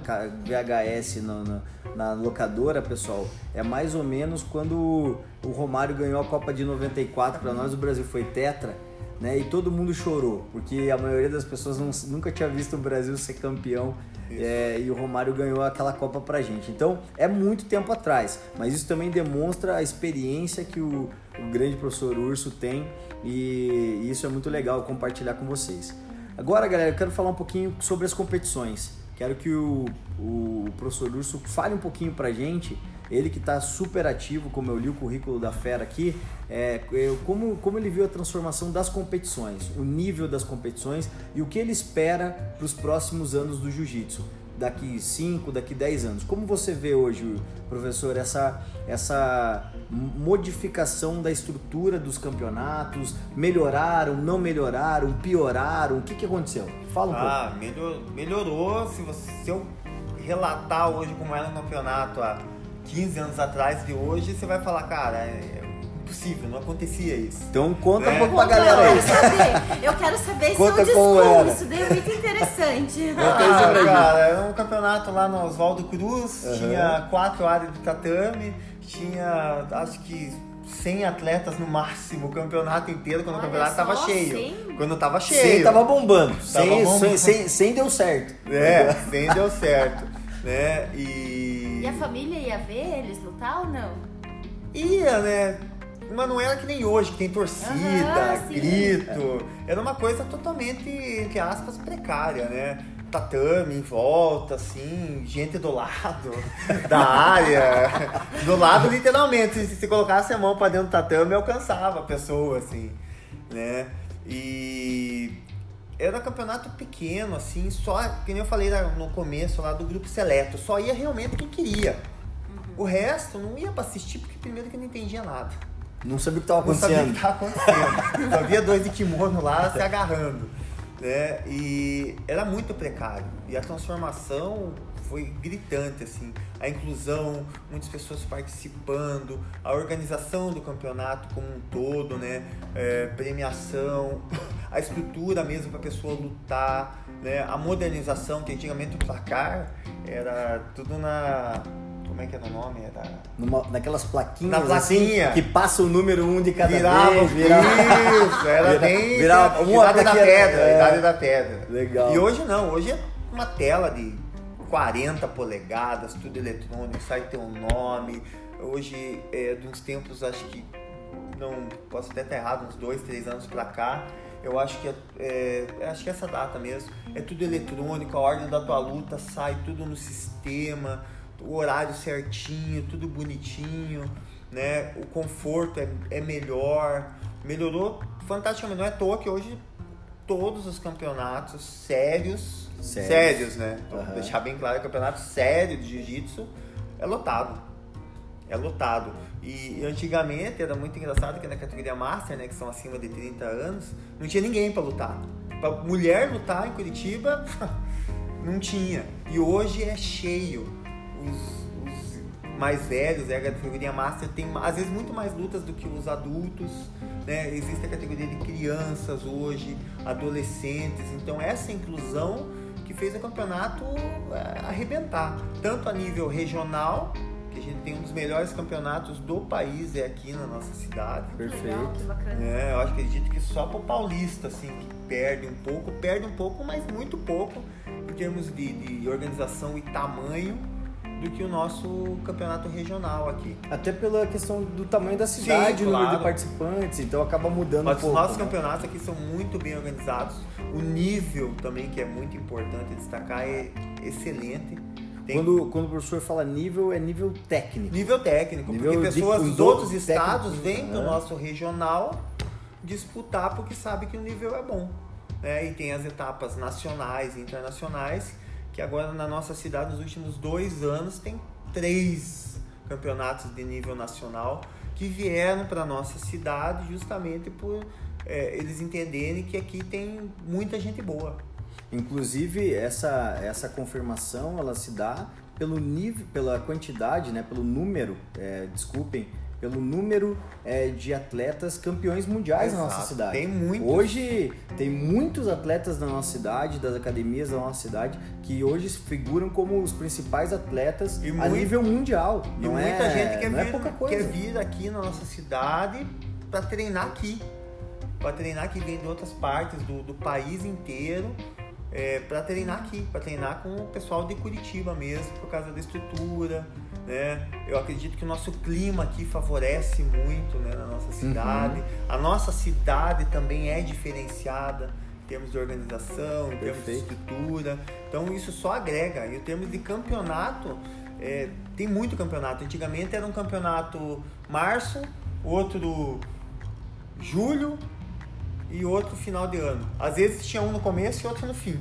[SPEAKER 1] VHS na, na, na, locadora, pessoal, é mais ou menos quando o Romário ganhou a Copa de 94 para nós, o Brasil foi tetra. Né? E todo mundo chorou, porque a maioria das pessoas não, nunca tinha visto o Brasil ser campeão é, e o Romário ganhou aquela Copa pra gente. Então é muito tempo atrás, mas isso também demonstra a experiência que o, o grande professor Urso tem e, e isso é muito legal compartilhar com vocês. Agora, galera, eu quero falar um pouquinho sobre as competições. Quero que o, o professor Urso fale um pouquinho pra gente ele que está super ativo, como eu li o currículo da Fera aqui, é, como, como ele viu a transformação das competições, o nível das competições e o que ele espera para os próximos anos do jiu-jitsu, daqui 5, daqui 10 anos. Como você vê hoje, professor, essa, essa modificação da estrutura dos campeonatos? Melhoraram, não melhoraram, pioraram? O que, que aconteceu? Fala um
[SPEAKER 2] ah, pouco. Ah, melhorou. Se, você, se eu relatar hoje como era um campeonato há 15 anos atrás de hoje, você vai falar, cara, é impossível, não acontecia isso.
[SPEAKER 1] Então conta
[SPEAKER 2] É.
[SPEAKER 1] um pouco pra galera
[SPEAKER 3] eu quero saber. Eu quero saber esse
[SPEAKER 1] Conta
[SPEAKER 3] seu
[SPEAKER 1] como era.
[SPEAKER 3] discurso, daí é muito interessante.
[SPEAKER 1] Isso
[SPEAKER 2] Ah,
[SPEAKER 1] gente.
[SPEAKER 2] cara, era um campeonato lá no Oswaldo Cruz,
[SPEAKER 1] Aham.
[SPEAKER 2] tinha quatro áreas de tatame, tinha acho que 100 atletas no máximo, o campeonato inteiro, quando
[SPEAKER 3] Olha
[SPEAKER 2] o campeonato tava
[SPEAKER 3] só,
[SPEAKER 2] cheio.
[SPEAKER 3] 100?
[SPEAKER 2] Quando tava cheio.
[SPEAKER 1] Sem tava bombando.
[SPEAKER 2] Tava
[SPEAKER 1] sem,
[SPEAKER 2] bombando.
[SPEAKER 1] sem, sem, sem deu certo.
[SPEAKER 2] É, sem deu certo. Né? E.
[SPEAKER 3] E a família ia ver eles lutar ou não?
[SPEAKER 2] Ia, né? Mas não era que nem hoje, que tem torcida, grito. Era uma coisa totalmente, entre aspas, precária, né? Tatame em volta, assim, gente do lado da área. Do lado, literalmente. Se você colocasse a mão pra dentro do tatame, alcançava a pessoa, assim, né? E era um campeonato pequeno, assim, só, que nem eu falei no começo lá do grupo seleto, só ia realmente quem queria. O resto não ia pra assistir porque primeiro que não entendia nada.
[SPEAKER 1] Não sabia o que tava
[SPEAKER 2] Não sabia o
[SPEAKER 1] acontecendo.
[SPEAKER 2] que estava acontecendo. Só via dois de kimono lá se agarrando. Né? E era muito precário. E a transformação foi gritante, assim. A inclusão, muitas pessoas participando, a organização do campeonato como um todo, né? É, premiação, a estrutura mesmo para a pessoa lutar, né? A modernização, que antigamente o placar era tudo na... Como é que era o nome? Era...
[SPEAKER 1] Numa, naquelas plaquinhas
[SPEAKER 2] Na plaquinha.
[SPEAKER 1] assim, que passa o número um de cada
[SPEAKER 2] Virava,
[SPEAKER 1] vez. Virava.
[SPEAKER 2] isso, era
[SPEAKER 1] Vira-
[SPEAKER 2] bem
[SPEAKER 1] virava uma
[SPEAKER 2] idade da pedra,
[SPEAKER 1] é.
[SPEAKER 2] idade da pedra.
[SPEAKER 1] Legal.
[SPEAKER 2] E hoje não, hoje é uma tela de 40 polegadas, tudo eletrônico, sai teu nome. Hoje, é, de uns tempos, acho que, não posso até estar errado, uns dois, três anos pra cá, eu acho que é, é, acho que é essa data mesmo. É tudo eletrônico, a ordem da tua luta sai tudo no sistema, o horário certinho, tudo bonitinho, né? O conforto é, é melhor, melhorou fantasticamente. Não é à toa que hoje todos os campeonatos sérios,
[SPEAKER 1] Sérios.
[SPEAKER 2] sérios, né?
[SPEAKER 1] Aham.
[SPEAKER 2] deixar bem claro, campeonato sério de jiu-jitsu é lotado. É lotado. E, e antigamente era muito engraçado que na categoria Master, né, que são acima de 30 anos, não tinha ninguém para lutar. Pra mulher lutar em Curitiba, não tinha. E hoje é cheio. Os, os mais velhos, né, a categoria Master tem às vezes muito mais lutas do que os adultos. Né? Existe a categoria de crianças hoje, adolescentes. Então essa inclusão que fez o campeonato é, arrebentar. Tanto a nível regional, que a gente tem um dos melhores campeonatos do país é aqui na nossa cidade.
[SPEAKER 1] Perfeito.
[SPEAKER 3] Legal, que bacana.
[SPEAKER 2] É, eu acredito que só pro paulista, assim, que perde um pouco, perde um pouco, mas muito pouco em termos de, de organização e tamanho do que o nosso campeonato regional aqui.
[SPEAKER 1] Até pela questão do tamanho da cidade,
[SPEAKER 2] Sim,
[SPEAKER 1] o número
[SPEAKER 2] claro.
[SPEAKER 1] de participantes, então acaba mudando
[SPEAKER 2] Mas
[SPEAKER 1] um
[SPEAKER 2] os
[SPEAKER 1] pouco.
[SPEAKER 2] nossos
[SPEAKER 1] né?
[SPEAKER 2] campeonatos aqui são muito bem organizados. O nível também, que é muito importante destacar, é excelente. Tem
[SPEAKER 1] Quando, quando o professor fala nível, é nível técnico.
[SPEAKER 2] nível técnico,
[SPEAKER 1] Nível
[SPEAKER 2] porque
[SPEAKER 1] de-
[SPEAKER 2] pessoas
[SPEAKER 1] os
[SPEAKER 2] dos
[SPEAKER 1] outros
[SPEAKER 2] estados vêm do
[SPEAKER 1] né?
[SPEAKER 2] nosso regional disputar porque sabe que o nível é bom. Né? E tem as etapas nacionais e internacionais, que agora na nossa cidade, nos últimos dois anos, tem três campeonatos de nível nacional que vieram para nossa cidade justamente por é, eles entenderem que aqui tem muita gente boa.
[SPEAKER 1] Inclusive, essa, essa confirmação, ela se dá pelo nível, pela quantidade, né, pelo número, é, desculpem, pelo número é, de atletas campeões mundiais na nossa
[SPEAKER 2] Exato.
[SPEAKER 1] cidade.
[SPEAKER 2] Tem muitos.
[SPEAKER 1] Hoje tem muitos atletas na nossa cidade, das academias da nossa cidade, que hoje figuram como os principais atletas
[SPEAKER 2] E
[SPEAKER 1] a
[SPEAKER 2] muito-
[SPEAKER 1] nível mundial.
[SPEAKER 2] E
[SPEAKER 1] não
[SPEAKER 2] muita
[SPEAKER 1] é,
[SPEAKER 2] gente quer
[SPEAKER 1] não
[SPEAKER 2] vir,
[SPEAKER 1] é pouca coisa.
[SPEAKER 2] quer vir aqui na nossa cidade para treinar aqui. Para treinar aqui, vem de outras partes do, do país inteiro. É, para treinar aqui, para treinar com o pessoal de Curitiba mesmo, por causa da estrutura, né? Eu acredito que o nosso clima aqui favorece muito, né, na nossa cidade. A nossa cidade também é diferenciada em termos de organização, em termos de estrutura. Então isso só agrega. E em termos de campeonato, é, tem muito campeonato. Antigamente era um campeonato março, outro julho e outro final de ano. Às vezes tinha um no começo e outro no fim.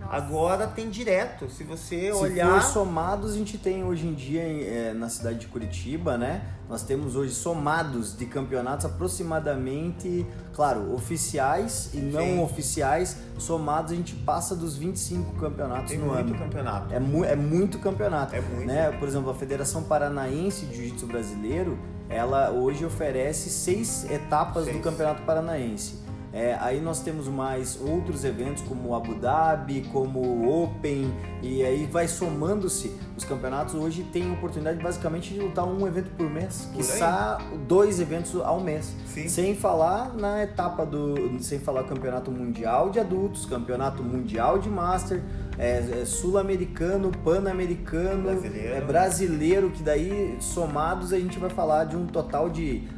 [SPEAKER 3] Nossa.
[SPEAKER 2] Agora tem direto. Se você
[SPEAKER 1] Se
[SPEAKER 2] olhar.
[SPEAKER 1] for somados, a gente tem hoje em dia eh, na cidade de Curitiba, né? nós temos hoje somados de campeonatos aproximadamente, claro, oficiais e não
[SPEAKER 2] Sim.
[SPEAKER 1] oficiais, somados a gente passa dos 25 campeonatos
[SPEAKER 2] Tem
[SPEAKER 1] no
[SPEAKER 2] muito
[SPEAKER 1] ano.
[SPEAKER 2] campeonato.
[SPEAKER 1] É, mu é muito campeonato.
[SPEAKER 2] É muito.
[SPEAKER 1] Né? Por exemplo, a Federação Paranaense de Jiu-Jitsu Brasileiro, ela hoje oferece seis etapas do
[SPEAKER 2] Seis.
[SPEAKER 1] Campeonato Paranaense. É, aí nós temos mais outros eventos como o Abu Dhabi, como o Open, e aí vai somando-se. Os campeonatos hoje têm a oportunidade basicamente de lutar um evento por mês,
[SPEAKER 2] Por
[SPEAKER 1] quiçá dois eventos ao mês.
[SPEAKER 2] Sim.
[SPEAKER 1] Sem falar na etapa do. Sem falar campeonato mundial de adultos, campeonato mundial de master, é, é sul-americano, pan-americano,
[SPEAKER 2] Brasileiro.
[SPEAKER 1] é brasileiro, que daí somados a gente vai falar de um total de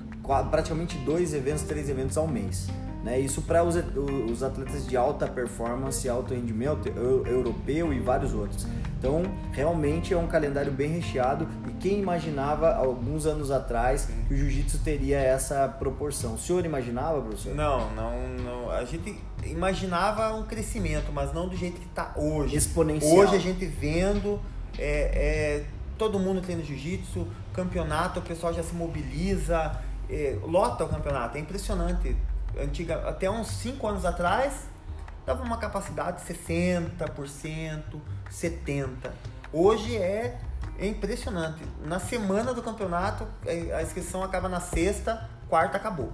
[SPEAKER 1] praticamente dois eventos, três eventos ao mês. Né? Isso para os, os atletas de alta performance, alto rendimento, eu- europeu e vários outros. Então, realmente é um calendário bem recheado e quem imaginava alguns anos atrás que o jiu-jitsu teria essa proporção? O senhor imaginava, professor?
[SPEAKER 2] Não, não, não. A gente imaginava um crescimento, mas não do jeito que está hoje.
[SPEAKER 1] Exponencial.
[SPEAKER 2] Hoje a gente vendo é, é, todo mundo treina jiu-jitsu, campeonato, o pessoal já se mobiliza, é, lota o campeonato, é impressionante. Antiga, até uns 5 anos atrás, dava uma capacidade de 60%, 70%. Hoje é, é impressionante. Na semana do campeonato, é, a inscrição acaba na sexta, quarta acabou.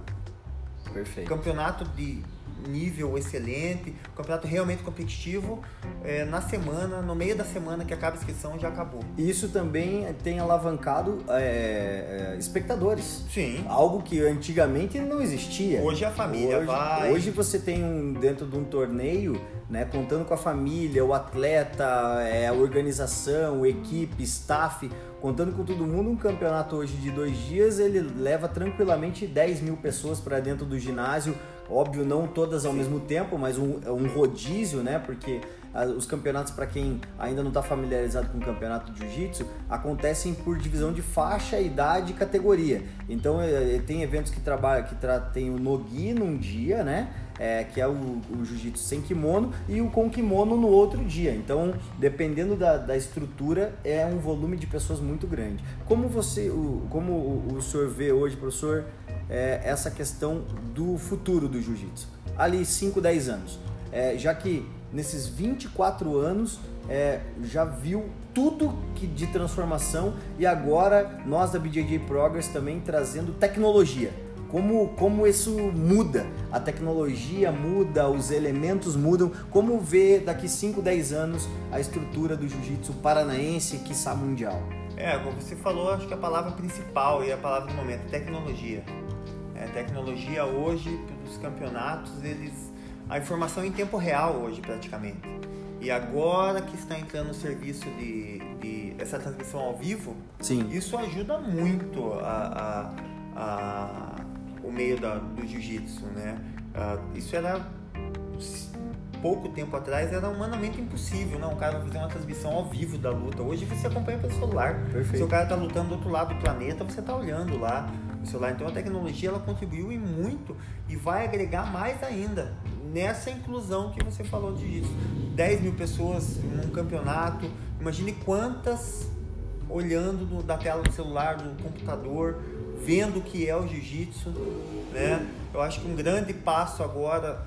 [SPEAKER 1] Perfeito.
[SPEAKER 2] Campeonato de nível excelente, campeonato realmente competitivo, é, na semana, no meio da semana que acaba a inscrição, já acabou.
[SPEAKER 1] Isso também tem alavancado é, é, espectadores.
[SPEAKER 2] Sim.
[SPEAKER 1] Algo que antigamente não existia.
[SPEAKER 2] Hoje a família
[SPEAKER 1] hoje,
[SPEAKER 2] vai.
[SPEAKER 1] Hoje você tem um dentro de um torneio, né, contando com a família, o atleta, é, a organização, equipe, staff, contando com todo mundo, um campeonato hoje de dois dias ele leva tranquilamente 10 mil pessoas para dentro do ginásio. Óbvio, não todas ao mesmo tempo, mas um, um rodízio, né? Porque os campeonatos, para quem ainda não está familiarizado com o campeonato de jiu-jitsu, acontecem por divisão de faixa, idade e categoria. Então, eh, eh, tem eventos que trabalham, que tra tem o nogi num dia, né? É, que é o, o jiu-jitsu sem kimono, e o com kimono no outro dia. Então, dependendo da, da estrutura, é um volume de pessoas muito grande. Como você, o, como o, o senhor vê hoje, professor, é, essa questão do futuro do jiu-jitsu? Ali, 5, 10 anos. É, já que nesses 24 anos é, já viu tudo que de transformação e agora nós da BJJ Progress também trazendo tecnologia. Como, como isso muda, a tecnologia muda, os elementos mudam. Como vê daqui 5, 10 anos a estrutura do jiu-jitsu paranaense, quiçá mundial?
[SPEAKER 2] É, como você falou, acho que a palavra principal e a palavra do momento é tecnologia. É, tecnologia hoje, dos campeonatos, eles. A informação em tempo real hoje, praticamente. E agora que está entrando o serviço de, de essa transmissão ao vivo,
[SPEAKER 1] Sim.
[SPEAKER 2] isso ajuda muito a, a- a- o meio da, do jiu-jitsu, né? Ah, isso era pouco tempo atrás era humanamente impossível, não? O cara vai fazer uma transmissão ao vivo da luta. Hoje você acompanha pelo celular.
[SPEAKER 1] Perfeito.
[SPEAKER 2] Se o cara tá lutando do outro lado do planeta, você tá olhando lá no celular. Então a tecnologia ela contribuiu e muito e vai agregar mais ainda nessa inclusão que você falou de jiu-jitsu. 10 mil pessoas num campeonato. Imagine quantas olhando do- da tela do celular, do computador, vendo o que é o jiu-jitsu, né? Eu acho que um grande passo agora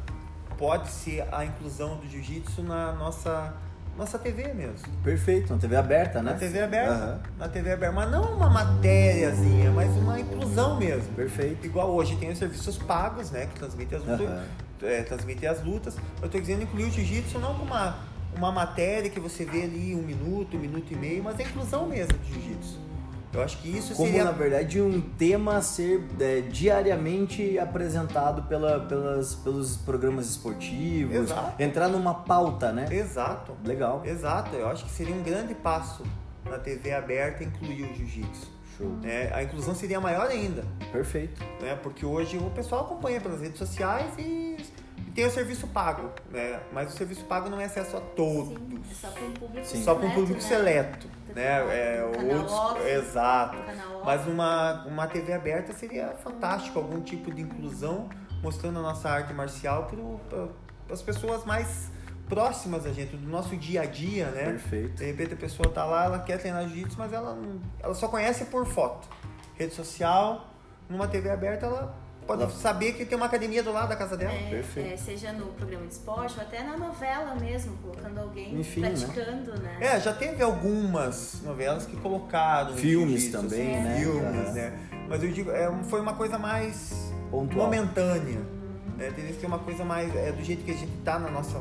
[SPEAKER 2] pode ser a inclusão do jiu-jitsu na nossa nossa TV mesmo.
[SPEAKER 1] Perfeito, na TV aberta, né?
[SPEAKER 2] Na TV aberta.
[SPEAKER 1] Aham.
[SPEAKER 2] Na TV aberta, mas não uma matériazinha, mas uma inclusão mesmo.
[SPEAKER 1] Perfeito.
[SPEAKER 2] Igual hoje tem os serviços pagos, né, que transmitem as lutas,
[SPEAKER 1] Aham.
[SPEAKER 2] é, transmitem as lutas. Eu tô dizendo incluir o jiu-jitsu não como uma, uma matéria que você vê ali um minuto, um minuto e meio, mas a inclusão mesmo do jiu-jitsu. Eu acho que isso
[SPEAKER 1] Como,
[SPEAKER 2] seria
[SPEAKER 1] na verdade, um tema a ser é, diariamente apresentado pela, pelas, pelos programas esportivos,
[SPEAKER 2] Exato.
[SPEAKER 1] entrar numa pauta, né?
[SPEAKER 2] exato.
[SPEAKER 1] Legal.
[SPEAKER 2] Exato, eu acho que seria um grande passo na TV aberta incluir o jiu-jitsu.
[SPEAKER 1] Show.
[SPEAKER 2] né? A inclusão seria maior ainda,
[SPEAKER 1] Perfeito.
[SPEAKER 2] né? Porque hoje o pessoal acompanha pelas redes sociais e tem o serviço pago, né? Mas o serviço pago não é acesso a todos.
[SPEAKER 3] Sim, é só para um público
[SPEAKER 1] Sim.
[SPEAKER 2] Só para um
[SPEAKER 3] seleto,
[SPEAKER 2] público
[SPEAKER 3] né?
[SPEAKER 2] seleto, né? É,
[SPEAKER 3] Canal
[SPEAKER 2] outros,
[SPEAKER 3] off,
[SPEAKER 2] exato.
[SPEAKER 3] canal off.
[SPEAKER 2] Mas uma, uma TV aberta seria fantástico, algum tipo de inclusão, mostrando a nossa arte marcial para as pessoas mais próximas a gente, do nosso dia a dia, né?
[SPEAKER 1] Perfeito.
[SPEAKER 2] De repente a pessoa tá lá, ela quer treinar jiu-jitsu, mas ela, não- ela só conhece por foto. rede social, numa TV aberta, ela pode saber que tem uma academia do lado da casa dela.
[SPEAKER 3] É,
[SPEAKER 1] Perfeito.
[SPEAKER 3] é, seja no programa de esporte ou até na novela mesmo, colocando alguém
[SPEAKER 1] Enfim, né?
[SPEAKER 3] praticando, né?
[SPEAKER 2] É, já teve algumas novelas que colocaram
[SPEAKER 1] Filmes
[SPEAKER 2] jiu-jitsu,
[SPEAKER 1] também,
[SPEAKER 2] assim,
[SPEAKER 1] né?
[SPEAKER 2] Filmes, né? Mas eu digo, é, foi uma coisa mais
[SPEAKER 1] Pontual.
[SPEAKER 2] momentânea. Né? Teria que ser uma coisa mais. É do jeito que a gente tá na nossa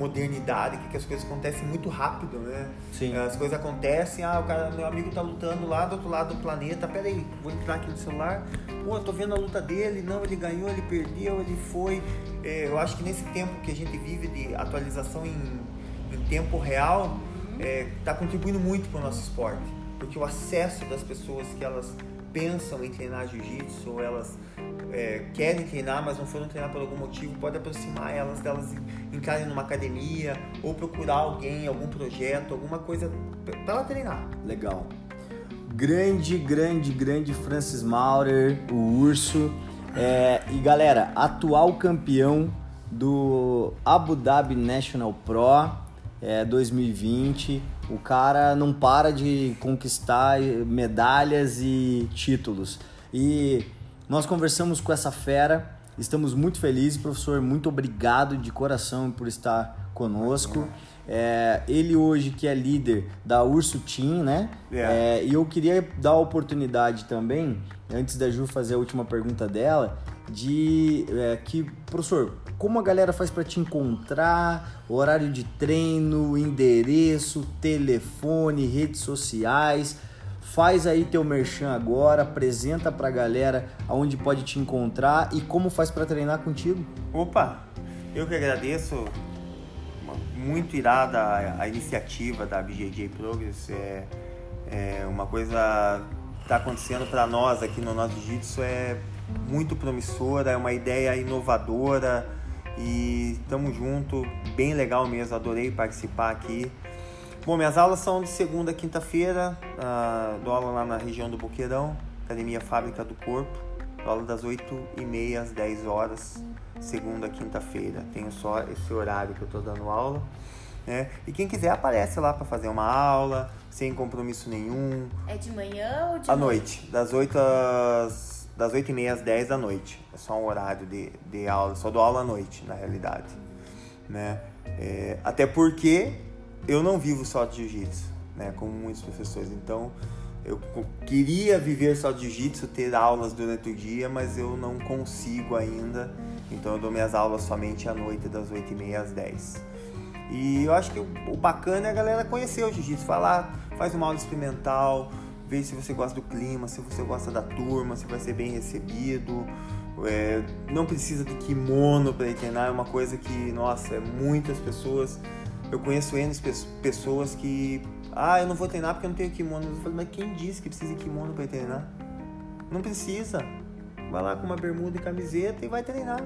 [SPEAKER 2] modernidade, que, que as coisas acontecem muito rápido, né?
[SPEAKER 1] Sim.
[SPEAKER 2] As coisas acontecem, ah, o cara, meu amigo tá lutando lá do outro lado do planeta, peraí, vou entrar aqui no celular, pô, eu tô vendo a luta dele, não, ele ganhou, ele perdeu, ele foi. É, eu acho que nesse tempo que a gente vive de atualização em, em tempo real, é, tá contribuindo muito para o nosso esporte, porque o acesso das pessoas que elas pensam em treinar jiu-jitsu, ou elas é, querem treinar, mas não foram treinar por algum motivo, pode aproximar elas delas entrarem numa academia ou procurar alguém, algum projeto, alguma coisa para ela treinar.
[SPEAKER 1] Legal. Grande, grande, grande Francis Maurer, o Urso. É, e galera, atual campeão do Abu Dhabi National Pro é, 2020. O cara não para de conquistar medalhas e títulos. E nós conversamos com essa fera, estamos muito felizes, professor. Muito obrigado de coração por estar conosco. É, ele hoje que é líder da Urso Team, né?
[SPEAKER 2] Yeah.
[SPEAKER 1] É, e eu queria dar a oportunidade também, antes da Ju fazer a última pergunta dela, de é, que, professor, como a galera faz para te encontrar, horário de treino, endereço, telefone, redes sociais. Faz aí teu merchan agora, apresenta pra galera aonde pode te encontrar e como faz para treinar contigo.
[SPEAKER 2] Opa, eu que agradeço. Muito irada a, iniciativa da BJJ Progress. É, é uma coisa que está acontecendo para nós aqui no nosso Jiu-Jitsu é muito promissora, é uma ideia inovadora e estamos junto, bem legal mesmo, adorei participar aqui. Bom, minhas aulas são de segunda a quinta-feira, ah, dou aula lá na região do Boqueirão, Academia Fábrica do Corpo, dou aula das 8h30 às 10 horas, segunda a quinta-feira. Tenho só esse horário que eu estou dando aula. Né? E quem quiser aparece lá para fazer uma aula, sem compromisso nenhum,
[SPEAKER 3] É de manhã ou de
[SPEAKER 2] à noite, das 8 às das 8 e meia às 10 da noite. É só um horário de, de aula, só dou aula à noite, na realidade. Né? É, até porque eu não vivo só de jiu-jitsu, né? Como muitos professores. Então, eu queria viver só de jiu-jitsu, ter aulas durante o dia, mas eu não consigo ainda. Então, eu dou minhas aulas somente à noite, das 8 e meia às 10. E eu acho que o bacana é a galera conhecer o jiu-jitsu, lá, faz uma aula experimental, vê se você gosta do clima, se você gosta da turma, se vai ser bem recebido. É, não precisa de kimono para treinar, é uma coisa que, nossa, é muitas pessoas. Eu conheço N pe- pessoas que, ah, eu não vou treinar porque eu não tenho kimono. Eu falo, mas quem disse que precisa de kimono para treinar? Não precisa. Vai lá com uma bermuda e camiseta e vai treinar.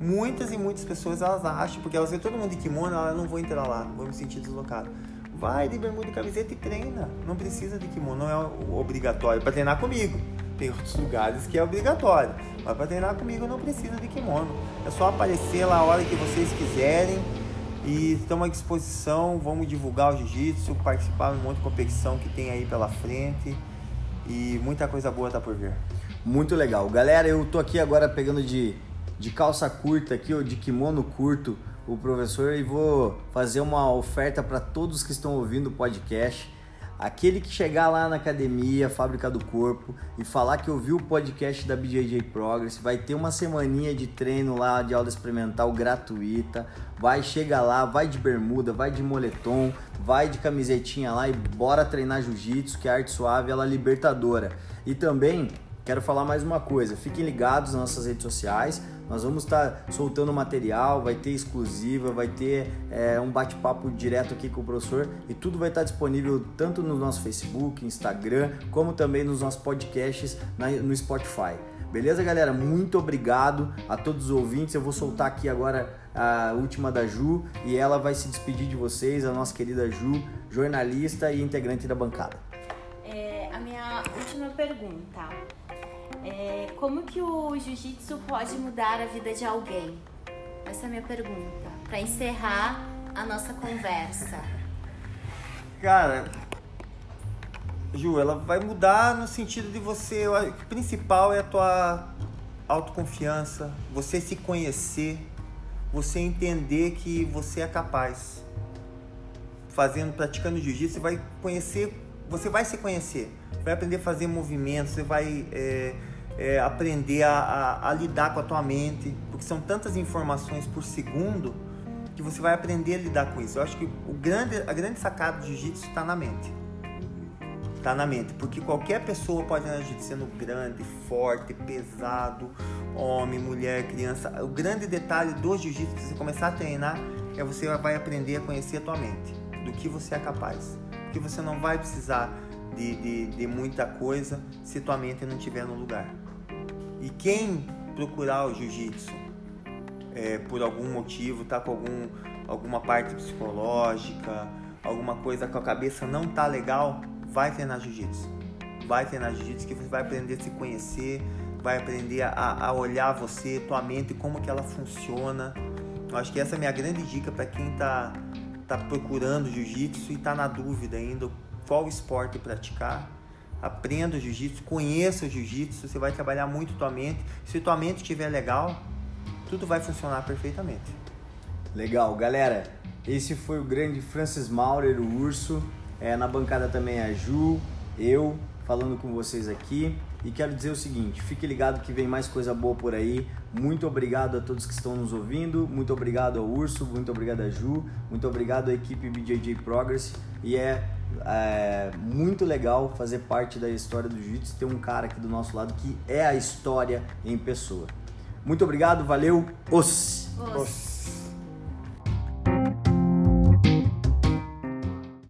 [SPEAKER 2] Muitas e muitas pessoas elas acham, porque elas veem todo mundo de kimono, elas não vou entrar lá, vou me sentir deslocado. Vai de bermuda e camiseta e treina. Não precisa de kimono, não é obrigatório para treinar comigo. Tem outros lugares que é obrigatório, mas para treinar comigo não precisa de kimono. É só aparecer lá a hora que vocês quiserem e estamos à disposição. Vamos divulgar o jiu-jitsu, participar de um monte de competição que tem aí pela frente e muita coisa boa tá por vir.
[SPEAKER 1] Muito legal. Galera, eu tô aqui agora pegando de, de calça curta aqui, ou de kimono curto, o professor, e vou fazer uma oferta para todos que estão ouvindo o podcast. Aquele que chegar lá na academia, Fábrica do Corpo, e falar que ouviu o podcast da BJJ Progress, vai ter uma semaninha de treino lá de aula experimental gratuita. Vai, chega lá, vai de bermuda, vai de moletom, vai de camisetinha lá e bora treinar jiu-jitsu, que a arte suave ela é libertadora. E também Quero falar mais uma coisa, fiquem ligados nas nossas redes sociais. Nós vamos estar soltando material, vai ter exclusiva, vai ter é, um bate-papo direto aqui com o professor e tudo vai estar disponível tanto no nosso Facebook, Instagram, como também nos nossos podcasts na- no Spotify. Beleza, galera? Muito obrigado a todos os ouvintes. Eu vou soltar aqui agora a última da Ju e ela vai se despedir de vocês, a nossa querida Ju, jornalista e integrante da bancada.
[SPEAKER 3] É, a minha última pergunta. É, como que o jiu-jitsu pode mudar a vida de alguém? Essa é a minha pergunta. Para encerrar a nossa conversa.
[SPEAKER 2] Cara, Ju, ela vai mudar no sentido de você. O principal é a tua autoconfiança, você se conhecer, você entender que você é capaz. Fazendo, praticando jiu-jitsu, você vai conhecer, você vai se conhecer, vai aprender a fazer movimentos, você vai é, é, aprender a, a, a lidar com a tua mente, porque são tantas informações por segundo que você vai aprender a lidar com isso. Eu acho que o grande, a grande sacada do jiu-jitsu está na mente. Está na mente, porque qualquer pessoa pode andar jiu-jitsu sendo grande, forte, pesado, homem, mulher, criança. O grande detalhe do jiu-jitsu, você começar a treinar, é você vai aprender a conhecer a tua mente, do que você é capaz. Porque você não vai precisar de, de, de muita coisa se tua mente não estiver no lugar. E quem procurar o jiu-jitsu é, por algum motivo, tá com algum, alguma parte psicológica, alguma coisa com a cabeça não tá legal, vai treinar jiu-jitsu. Vai treinar jiu-jitsu que você vai aprender a se conhecer, vai aprender a, a olhar você, tua mente, como que ela funciona. Eu acho que essa é a minha grande dica para quem tá, tá procurando jiu-jitsu e tá na dúvida ainda qual esporte praticar. Aprenda o jiu-jitsu, conheça o jiu-jitsu, você vai trabalhar muito tua mente. Se tua mente estiver legal, tudo vai funcionar perfeitamente.
[SPEAKER 1] Legal, galera. Esse foi o grande Francis Maurer, o Urso. É, na bancada também a Ju, eu, falando com vocês aqui. E quero dizer o seguinte: fique ligado que vem mais coisa boa por aí. Muito obrigado a todos que estão nos ouvindo. Muito obrigado ao Urso, muito obrigado a Ju, muito obrigado à equipe BJJ Progress. E é, é muito legal fazer parte da história do Jiu-Jitsu. Ter um cara aqui do nosso lado que é a história em pessoa. Muito obrigado, valeu, os. os.